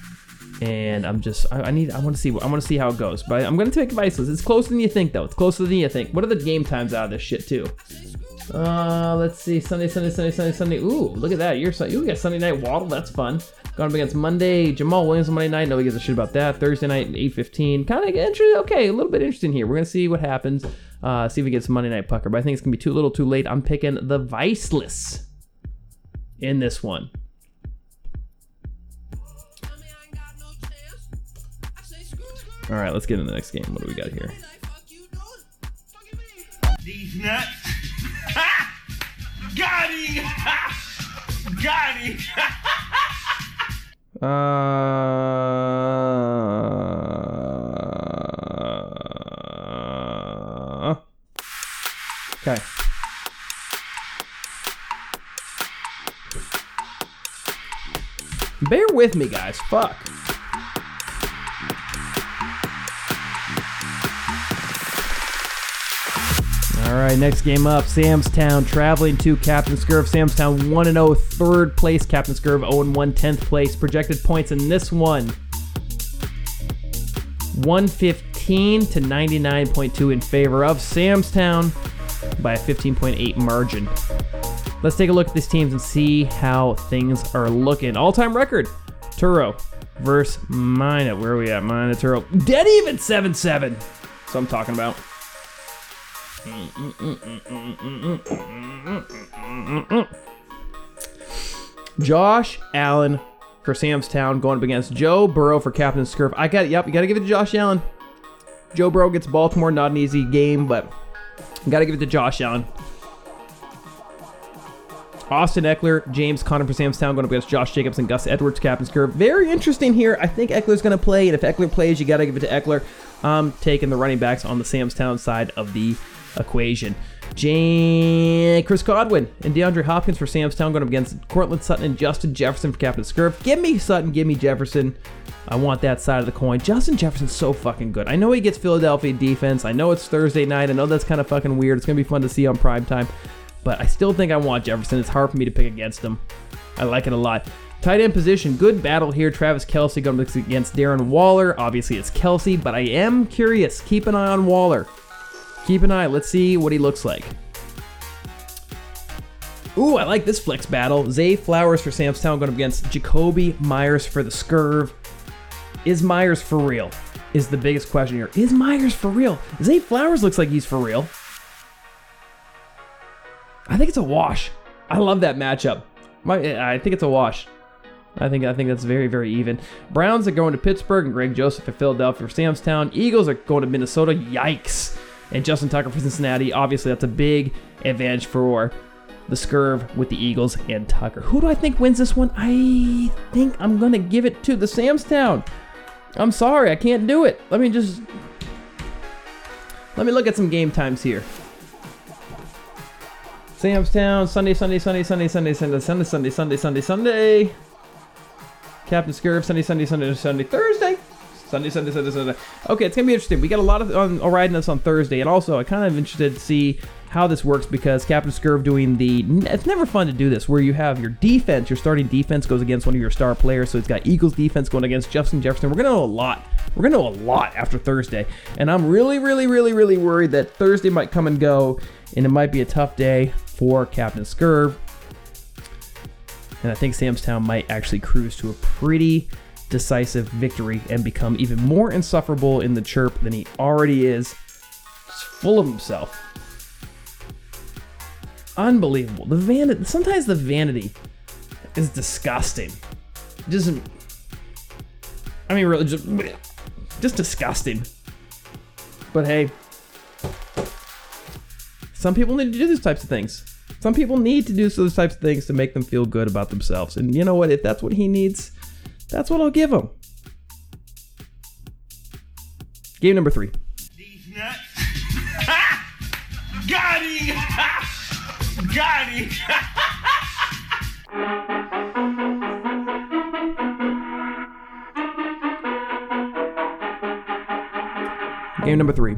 And I'm just, I, I need, I want to see, I want to see how it goes. But I'm to take Viceless. It's closer than you think, though. It's closer than you think. What are the game times out of this shit, too? Uh, let's see. Sunday, Sunday, Sunday, Sunday, Sunday. Ooh, look at that. You're you got Sunday night Waddle. That's fun. Going up against Monday Jamaal Williams on Monday night. Nobody gives a shit about that. Thursday night, 8:15. Kind of interesting. Okay, a little bit interesting here. We're gonna see what happens. Uh, see if we get some Monday night pucker. But I think it's gonna be too little, too late. I'm picking the Viceless in this one. All right, let's get into the next game. What do we got here? These nuts. Got him. Got him. Uh, okay. Bear with me, guys. Fuck. All right, next game up. Samstown traveling to Captain Scurv. Samstown 1 0, third place. Captain Scurv 0 1, 10th place. Projected points in this one 115 to 99.2 in favor of Samstown by a 15.8 margin. Let's take a look at these teams and see how things are looking. All time record Turo versus Mina. Where are we at? Mina Turo. Dead even 7 7. That's what I'm talking about. Josh Allen for Samstown going up against Joe Burrow for Captain Scurf. I got yep, you got to give it to Josh Allen. Joe Burrow gets Baltimore, not an easy game, but got to give it to Josh Allen. Austin Ekeler, James Conner for Samstown going up against Josh Jacobs and Gus Edwards, Captain's Curve. Very interesting here. I think Ekeler's going to play, and if Ekeler plays, you got to give it to Ekeler. I'm taking the running backs on the Samstown side of the equation. Jane, Chris Godwin and DeAndre Hopkins for Samstown going up against Courtland Sutton and Justin Jefferson for Captain Scurf. Give me Sutton, give me Jefferson. I want that side of the coin. Justin Jefferson's so fucking good. I know he gets Philadelphia defense. I know it's Thursday night. I know that's kind of fucking weird. It's going to be fun to see on prime time. But I still think I want Jefferson. It's hard for me to pick against him. I like it a lot. Tight end position, good battle here. Travis Kelce going against Darren Waller. Obviously, it's Kelce, but I am curious. Keep an eye on Waller. Keep an eye. Let's see what he looks like. Ooh, I like this flex battle. Zay Flowers for Samstown going up against Jakobi Meyers for the Scurv. Is Meyers for real? Is the biggest question here. Is Meyers for real? Zay Flowers looks like he's for real. I think it's a wash. I love that matchup. My, I think it's a wash. I think I think that's very very even. Browns are going to Pittsburgh and Greg Joseph at Philadelphia for Samstown. Eagles are going to Minnesota. Yikes! And Justin Tucker for Cincinnati. Obviously, that's a big advantage for the Scurv with the Eagles and Tucker. Who do I think wins this one? I think I'm gonna give it to the Samstown. I'm sorry, I can't do it. Let me just let me look at some game times here. Samstown, Sunday, Sunday, Sunday, Sunday, Sunday, Sunday, Sunday, Sunday, Sunday, Sunday, Sunday. Captain Scurv, Sunday, Sunday, Sunday, Sunday, Thursday. Sunday, Sunday, Sunday, Sunday. Okay, it's gonna be interesting. We got a lot of um, on riding this on Thursday, and also I kind of interested to see how this works because Captain Scurv doing the. It's never fun to do this where you have your defense, your starting defense goes against one of your star players. So it's got Eagles defense going against Justin Jefferson. We're to know a lot. We're to know a lot after Thursday. And I'm really, really, really, really worried that Thursday might come and go and it might be a tough day for Captain Scurv. And I think Samstown might actually cruise to a pretty decisive victory and become even more insufferable in the chirp than he already is. Just full of himself. Unbelievable. The vanity. Sometimes the vanity is disgusting. Just, I mean, really, just, just disgusting. But hey, some people need to do these types of things. Some people need to do those types of things to make them feel good about themselves. And you know what? If that's what he needs, that's what I'll give him. Game number three. These nuts. Got him! Got him! Game number three.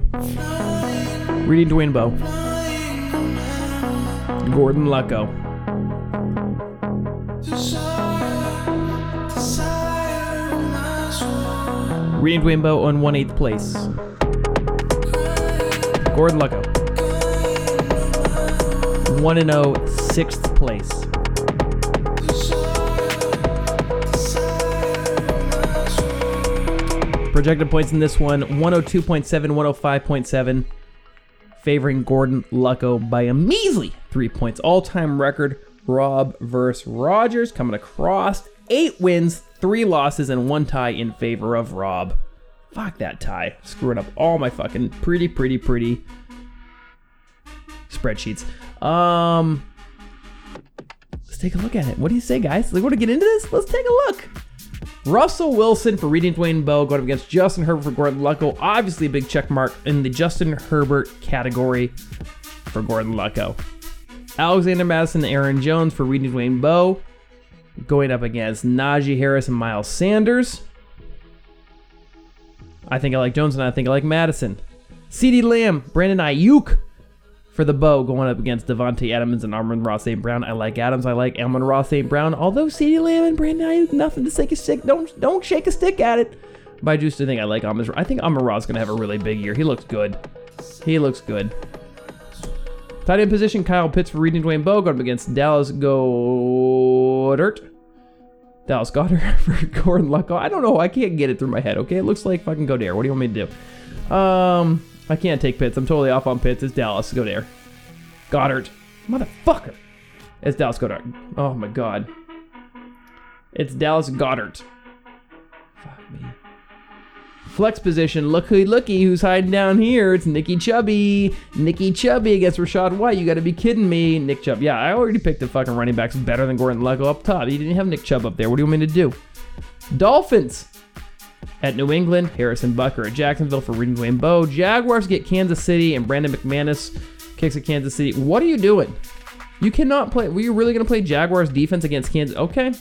Reading Dwayne Bowe. Gordon Lucko. Dwayne Bowe on 1 8th place. Gordon Lucko. 1 0, 6th place. Projected points in this one 102.7, 105.7, favoring Gordon Lucko by a measly three points. All time record Rob versus Rogers coming across. Eight wins, three losses, and one tie in favor of Rob. Fuck that tie. Screwing up all my fucking pretty, pretty, pretty spreadsheets. Um, let's take a look at it. What do you say, guys? Like, want to get into this? Let's take a look. Russell Wilson for reading Dwayne Bowe going up against Justin Herbert for Gordon Lucko. Obviously, a big check mark in the Justin Herbert category for Gordon Lucko. Alexander Mattison Aaron Jones for reading Dwayne Bowe going up against Najee Harris and Miles Sanders. I think I like Jones and I think I like Mattison. CeeDee Lamb, Brandon Aiyuk for the bow going up against Davante Adams and Amon-Ra St. Brown. I like Adams. I like Amon-Ra St. Brown. Although CeeDee Lamb and Brandon Aiyuk, nothing to shake a stick. Don't don't shake a stick at it. But I just think I like Amon. I think Amon-Ra's gonna have a really big year. He looks good. He looks good. Tight end position, Kyle Pitts for reading Dwayne Bowe going up against Dallas Goddard. Dallas Goddard for Gordon Lucko. I don't know. I can't get it through my head. Okay, it looks like fucking Goddard. What do you want me to do? Um, I can't take Pitts. I'm totally off on Pitts. It's Dallas Goddard. Goddard, motherfucker. It's Dallas Goddard. Oh my god. It's Dallas Goddard. Fuck me. Flex position. Looky, looky, who's hiding down here? It's Nicky Chubby. Nicky Chubby against Rachaad White. You got to be kidding me, Nick Chubb. Yeah, I already picked the fucking running backs better than Gordon Lucko up top. You didn't have Nick Chubb up there. What do you want me to do? Dolphins at New England. Harrison Butker at Jacksonville for reading Bowe. Jaguars get Kansas City and Brandon McManus kicks at Kansas City. What are you doing? You cannot play. Were you really going to play Jaguars defense against Kansas? Okay.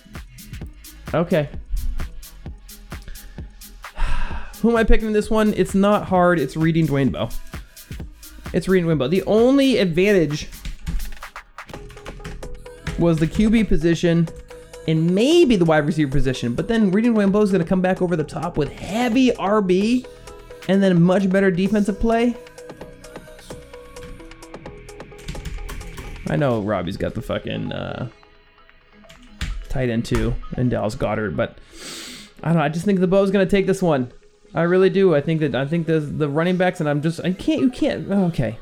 Okay. Who am I picking in this one? It's not hard. It's reading Dwayne Bowe. It's reading Dwayne Bowe. The only advantage was the QB position and maybe the wide receiver position. But then reading Dwayne Bowe is going to come back over the top with heavy RB and then much better defensive play. I know Robbie's got the fucking uh, tight end too and Dallas Goddard, but I don't know. I just think the Bow's gonna take this one. I really do. I think that I think the the running backs and I'm just I can't you can't oh, okay.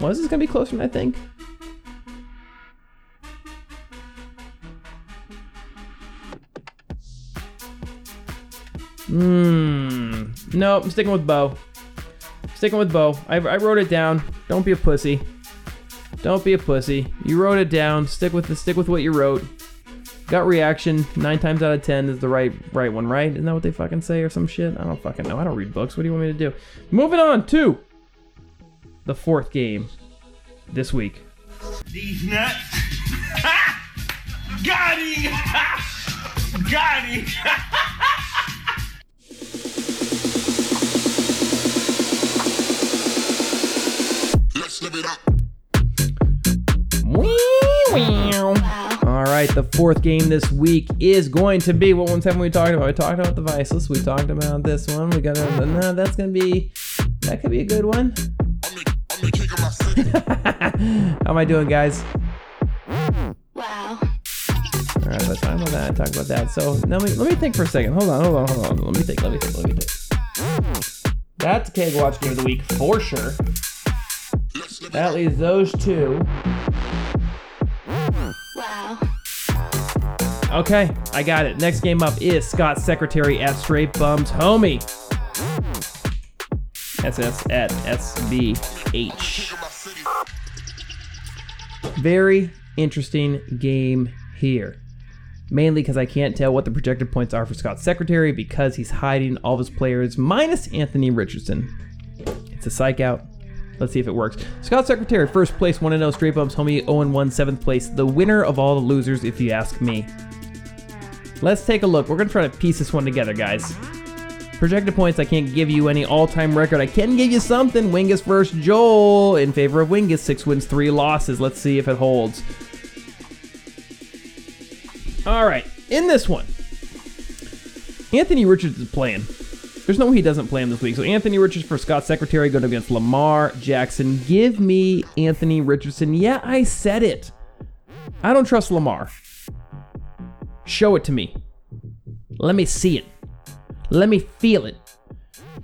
Well, this is gonna be closer than I think. Hmm. No, I'm sticking with Bow. Sticking with Bow. I, I wrote it down. Don't be a pussy. Don't be a pussy. You wrote it down. Stick with the stick with what you wrote. Gut reaction, nine times out of ten is the right right one, right? Isn't that what they fucking say or some shit? I don't fucking know. I don't read books. What do you want me to do? Moving on to the fourth game this week. These nuts. Got him! Got! right, the fourth game this week is going to be what ones haven't we talked about? We talked about the Viceless. We talked about this one. We got a, no, that's gonna be that could be a good one. How am I doing, guys? Wow. All right, let's talk about that. Talk about that. So let me let me think for a second. Hold on, hold on, hold on. Let me think. Let me think. Let me think. That's Keg Watch game of the week for sure. That leaves those two. Okay, I got it. Next game up is Scott Secretary at Straight Bums Homie. SS at SBH. Very interesting game here. Mainly because I can't tell what the projected points are for Scott Secretary because he's hiding all of his players minus Anthony Richardson. It's a psych out. Let's see if it works. Scott Secretary, first place, 1 0, straight bumps, homie, 0 1, seventh place. The winner of all the losers, if you ask me. Let's take a look. We're going to try to piece this one together, guys. Projected points, I can't give you any all time record. I can give you something. Wingus versus Joel in favor of Wingus. Six wins, three losses. Let's see if it holds. All right, in this one, Anthony Richards is playing. There's no way he doesn't play him this week. So Anthony Richards for Scott Secretary going against Lamar Jackson. Give me Anthony Richardson. Yeah, I said it. I don't trust Lamar. Show it to me. Let me see it. Let me feel it.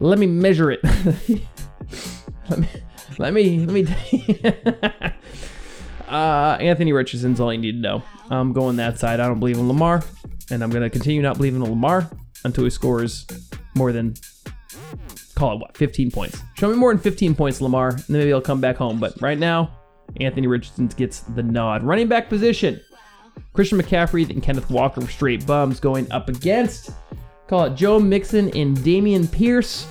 Let me measure it. let me let me let me uh Anthony Richardson's all you need to know. I'm going that side. I don't believe in Lamar, and I'm gonna continue not believing in Lamar until he scores more than call it what 15 points. Show me more than 15 points, Lamar, and then maybe I'll come back home. But right now, Anthony Richardson gets the nod. Running back position. Christian McCaffrey and Kenneth Walker for straight bums going up against. Call it Joe Mixon and Dameon Pierce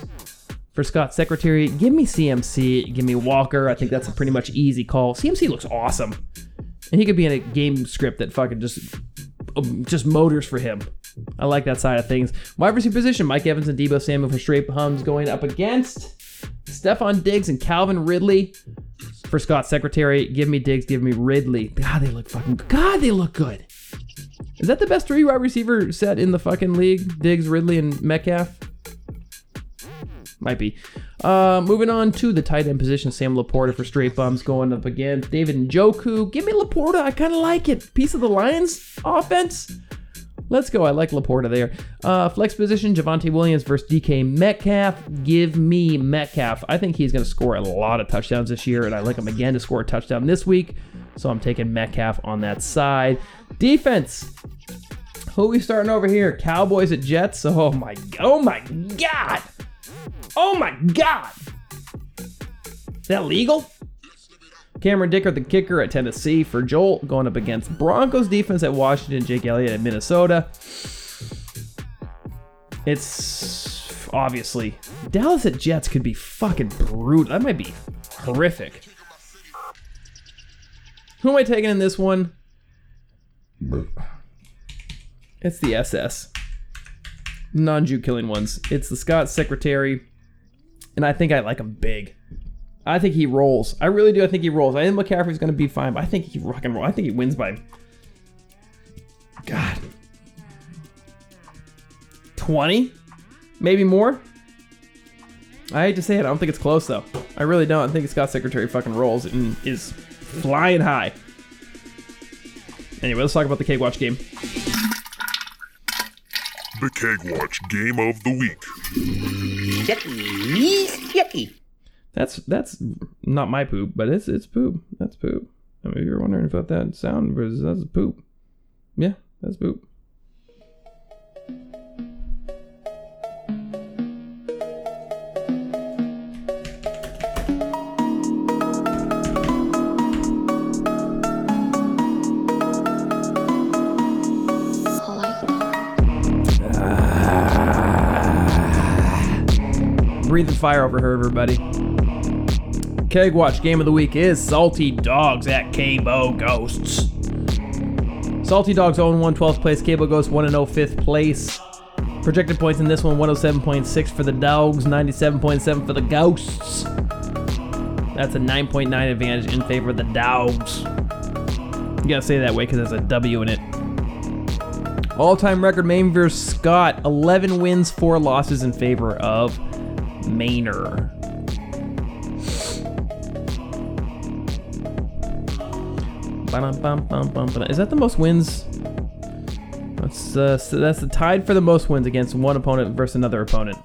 for Scott Secretary. Give me CMC. Give me Walker. I think that's a pretty much easy call. CMC looks awesome, and he could be in a game script that fucking just um, just motors for him. I like that side of things. Wide receiver position: Mike Evans and Deebo Samuel for straight bums going up against Stefon Diggs and Calvin Ridley for Scott Secretary. Give me Diggs. Give me Ridley. God, they look fucking. God, they look good. Is that the best three wide receiver set in the fucking league? Diggs, Ridley, and Metcalf? Might be. Uh, moving on to the tight end position, Sam Laporta for straight bums going up against David and Njoku. Give me Laporta. I kind of like it. Piece of the Lions offense. Let's go. I like Laporta there. Uh, flex position, Javonte Williams versus DK Metcalf. Give me Metcalf. I think he's going to score a lot of touchdowns this year, and I like him again to score a touchdown this week. So I'm taking Metcalf on that side. Defense. Who are we starting over here? Cowboys at Jets. Oh my, oh my God. Oh my God. Is that legal? Cameron Dicker, the kicker at Tennessee for Joel, going up against Broncos defense at Washington, Jake Elliott at Minnesota. It's obviously Dallas at Jets could be fucking brutal. That might be horrific. Who am I taking in this one? It's the SS. Non Jew killing ones. It's the Scott Secretary. And I think I like him big. I think he rolls. I really do. I think he rolls. I think McCaffrey's going to be fine, but I think he rock and roll. I think he wins by. God. 20? Maybe more? I hate to say it. I don't think it's close, though. I really don't. I think Scott Secretary fucking rolls and is flying high. Anyway, let's talk about the Cake Watch game. The Keg Watch Game of the Week. Yucky. Yucky. That's that's not my poop, but it's it's poop. That's poop. I mean, if you're wondering about that sound, was that's poop. Yeah, that's poop. That. Breathing fire over her, everybody. Keg Watch game of the week is Salty Dogs at Cabo Ghosts. Salty Dogs 0 1 12th place, Cabo Ghosts 1 0 5th place. Projected points in this one 107.6 for the Dogs, 97.7 for the Ghosts. That's a 9.9 advantage in favor of the Dogs. You gotta say that way because there's a W in it. All-time record Maine versus Scott, 11 wins, 4 losses in favor of Mainer. Is that the most wins? That's uh, so that's the tied for the most wins against one opponent versus another opponent.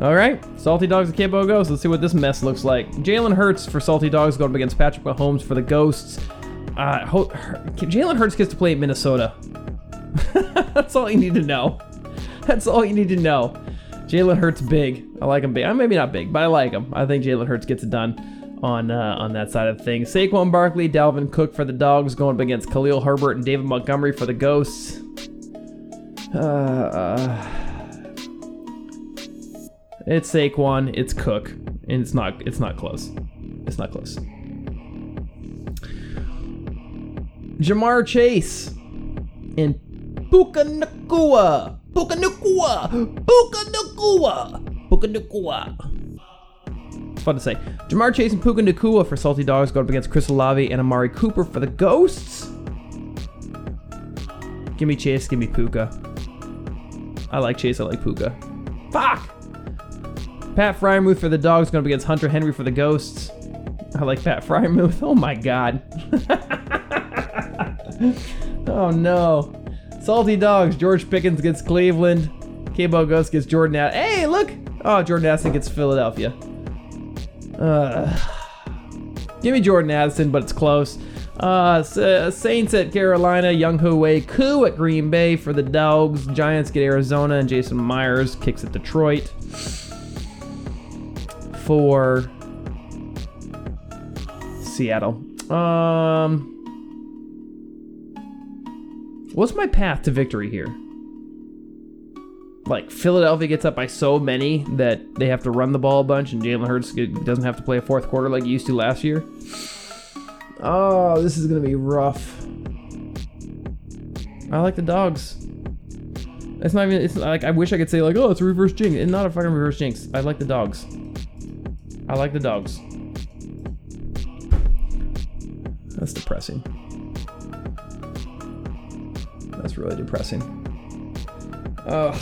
All right, Salty Dogs and Kimbo Ghosts. Let's see what this mess looks like. Jalen Hurts for Salty Dogs going up against Patrick Mahomes for the Ghosts. Uh, Ho- Jalen Hurts gets to play at Minnesota. That's all you need to know. That's all you need to know. Jalen Hurts big. I like him big. Uh, maybe not big, but I like him. I think Jalen Hurts gets it done on uh, on that side of things. Saquon Barkley, Dalvin Cook for the Dogs going up against Khalil Herbert and David Montgomery for the Ghosts. Uh, it's Saquon, it's Cook, and it's not it's not close. It's not close. Ja'Marr Chase and Puka Nacua. Puka Nacua. Puka Nacua. Puka Nacua. Fun to say. Ja'Marr Chase and Puka Nacua for Salty Dogs going up against Chris Olave and Amari Cooper for the Ghosts. Give me Chase, give me Puka. I like Chase, I like Puka. Fuck! Pat Freiermuth for the Dogs going up against Hunter Henry for the Ghosts. I like Pat Freiermuth. Oh my god. oh no. Salty Dogs. George Pickens gets Cleveland. K-Bo Ghost gets Jordan out. Hey, look! Oh, Jordan Addison gets Philadelphia. Uh, give me Jordan Addison, but it's close. Uh, Saints at Carolina, Young Wei Koo at Green Bay for the Dogs. Giants get Arizona, and Jason Myers kicks at Detroit for Seattle. Um, what's my path to victory here? Like Philadelphia gets up by so many that they have to run the ball a bunch, and Jalen Hurts doesn't have to play a fourth quarter like he used to last year. Oh, this is gonna be rough. I like the dogs. It's not even. It's like I wish I could say like, oh, it's a reverse jinx. It's not a fucking reverse jinx. I like the dogs. I like the dogs. That's depressing. That's really depressing. Ugh.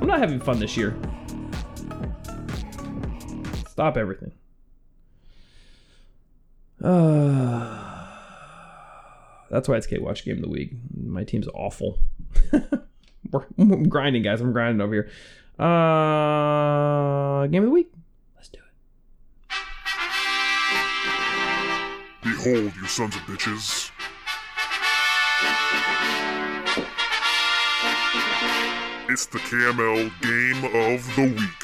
I'm not having fun this year. Stop everything. Uh, that's why it's K Watch Game of the Week. My team's awful. I'm grinding, guys. I'm grinding over here. Uh, game of the week. Let's do it. Behold, you sons of bitches. It's the KML Game of the Week.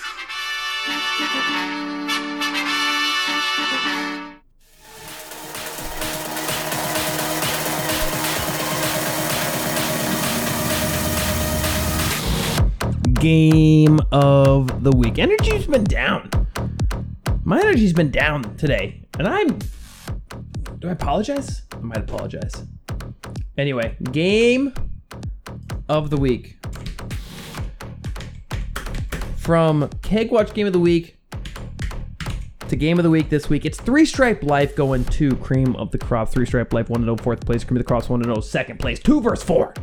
Game of the week. Energy's been down. My energy's been down today, and I'm. Do I apologize? I might apologize. Anyway, game of the week. From Keg Watch Game of the Week to Game of the Week this week, it's Three Stripe Life going to Cream of the Crop. Three Stripe Life 1 0, fourth place. Cream of the Crops 1 0, second place. 2 versus 4.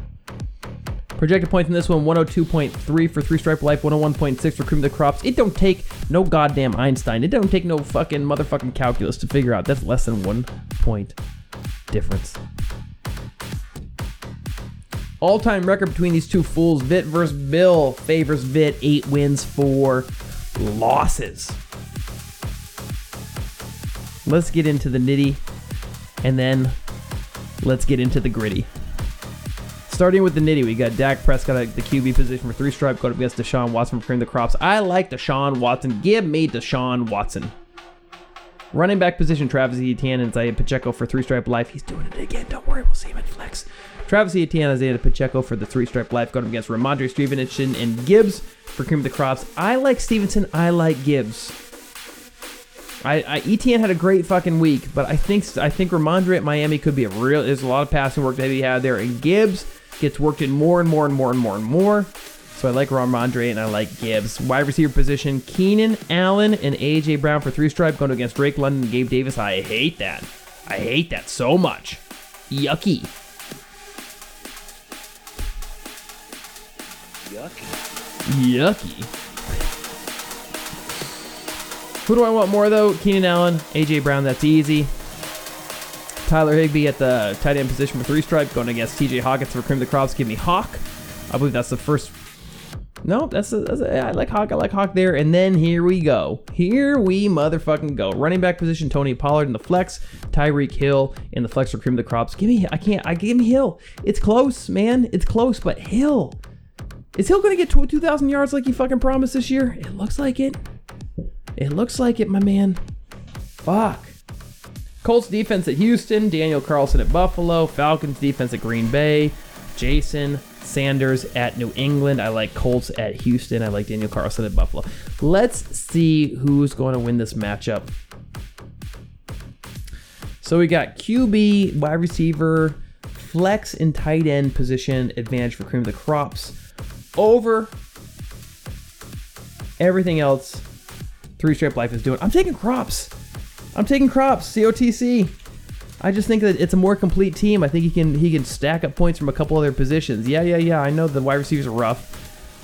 Projected points in this one 102.3 for Three Stripe Life, 101.6 for Cream of the Crops. It don't take no goddamn Einstein. It don't take no fucking motherfucking calculus to figure out that's less than one point difference. All time record between these two fools Vit versus Bill favors Vit, eight wins, four losses. Let's get into the nitty and then let's get into the gritty. Starting with the nitty, we got Dak Prescott at the QB position for three stripe going up against Deshaun Watson for Cream the Crops. I like Deshaun Watson. Give me Deshaun Watson. Running back position, Travis Etienne and Isaiah Pacheco for three stripe life. He's doing it again. Don't worry, we'll see him in flex. Travis Etienne, Isaiah Pacheco for the three stripe life going against Rhamondre Stevenson and Gibbs for Cream of the Crops. I like Stevenson. I like Gibbs. I, I Etienne had a great fucking week, but I think I think Rhamondre at Miami could be a real. There's a lot of passing work that he had there, and Gibbs gets worked in more and more and more and more and more. So I like Rhamondre and I like Gibbs. Wide receiver position: Keenan Allen and AJ Brown for three stripe going against Drake London and Gabe Davis. I hate that. I hate that so much. Yucky. Yucky. Who do I want more though? Keenan Allen, AJ Brown. That's easy. Tyler Higbee at the tight end position for three stripe, going against TJ Hockenson for cream of the crops. Give me Hawk. I believe that's the first. No, that's, a, that's a, I like Hawk. I like Hawk there. And then here we go. Here we motherfucking go. Running back position: Tony Pollard in the flex, Tyreek Hill in the flex for cream of the crops. Give me. I can't. I give me Hill. It's close, man. It's close, but Hill. Is Hill going to get 2,000 yards like he fucking promised this year? It looks like it. It looks like it, my man. Fuck. Colts defense at Houston, Daniel Carlson at Buffalo, Falcons defense at Green Bay, Jason Sanders at New England. I like Colts at Houston. I like Daniel Carlson at Buffalo. Let's see who's going to win this matchup. So we got QB, wide receiver, flex, and tight end position advantage for cream of the crops over everything else. Three Stripe Life is doing. I'm taking crops. I'm taking crops. COTC. I just think that it's a more complete team. I think he can he can stack up points from a couple other positions. Yeah, yeah, yeah. I know the wide receivers are rough.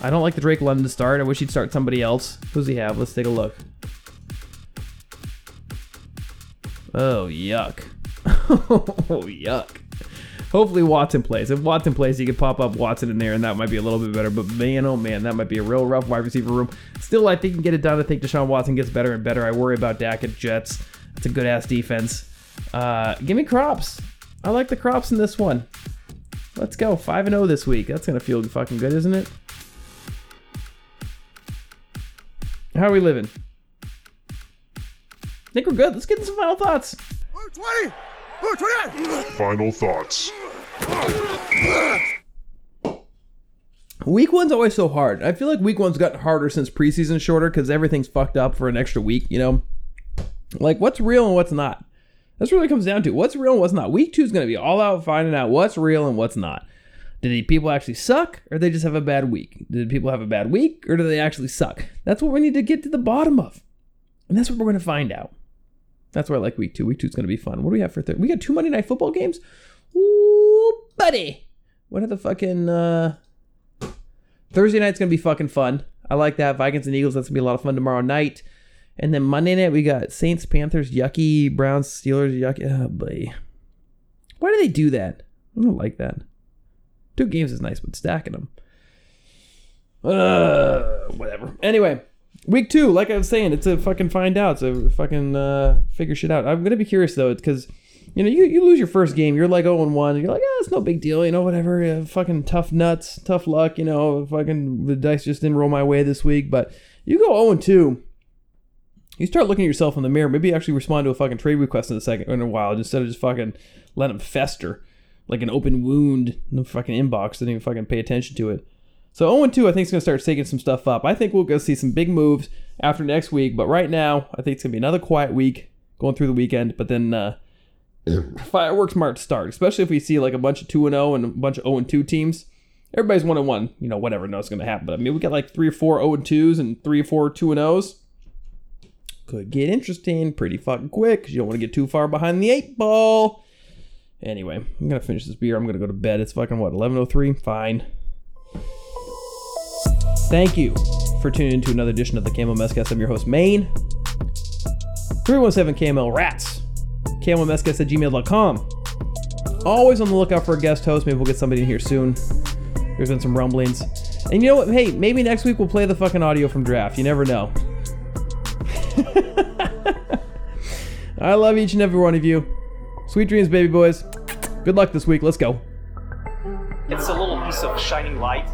I don't like the Drake London to start. I wish he'd start somebody else. Who's he have? Let's take a look. Oh yuck. oh yuck. Hopefully Watson plays. If Watson plays, he could pop up Watson in there, and that might be a little bit better. But man, oh man, that might be a real rough wide receiver room. Still, I think you can get it done. I think Deshaun Watson gets better and better. I worry about Dak at Jets. It's a good ass defense. Uh, give me crops. I like the crops in this one. Let's go. 5 and 0 this week. That's going to feel fucking good, isn't it? How are we living? I think we're good. Let's get some final thoughts. Blue 20! Blue 29! Final thoughts. Week one's always so hard. I feel like week one's gotten harder since preseason's shorter because everything's fucked up for an extra week, you know? Like, what's real and what's not? That's it comes down to. What's real and what's not? Week two is going to be all out finding out what's real and what's not. Did the people actually suck or they just have a bad week? Did people have a bad week or do they actually suck? That's what we need to get to the bottom of. And that's what we're going to find out. That's why I like week two. Week two is going to be fun. What do we have for third? We got two Monday night football games. Ooh, buddy. What are the fucking uh Thursday night's gonna be fucking fun. I like that. Vikings and Eagles, that's gonna be a lot of fun tomorrow night. And then Monday night we got Saints, Panthers, Yucky, Browns, Steelers, Yucky. Oh boy. Why do they do that? I don't like that. Two games is nice, but stacking them. Uh, whatever. Anyway, week two, like I was saying, it's a fucking find out. A fucking uh, figure shit out. I'm gonna be curious though, because you know you, you lose your first game, you're like 0 and one. You're like, ah, it's no big deal, you know, whatever. Uh, fucking tough nuts, tough luck, you know. Fucking the dice just didn't roll my way this week, but you go 0 and two. You start looking at yourself in the mirror. Maybe actually respond to a fucking trade request in a second in a while, instead of just fucking let them fester like an open wound in the fucking inbox. Didn't even fucking pay attention to it. So 0 2, I think, is going to start taking some stuff up. I think we'll go see some big moves after next week. But right now, I think it's going to be another quiet week going through the weekend. But then uh, fireworks might start, especially if we see like a bunch of 2 0 and a bunch of 0 2 teams. Everybody's 1 1. You know, whatever knows going to happen. But I mean, we got like three or four 0 2s and three or four 2 0s. Could get interesting pretty fucking quick because you don't want to get too far behind the eight ball. Anyway, I'm gonna finish this beer. I'm gonna go to bed. It's fucking what 11:03. Fine. Thank you for tuning in to another edition of the Camel Messcast. I'm your host, Maine. 317 KML Rats. CamelMesscast at gmail.com. Always on the lookout for a guest host. Maybe we'll get somebody in here soon. There's been some rumblings. And you know what? Hey, maybe next week we'll play the fucking audio from draft. You never know. I love each and every one of you. Sweet dreams, baby boys. Good luck this week. Let's go. It's a little piece of shining light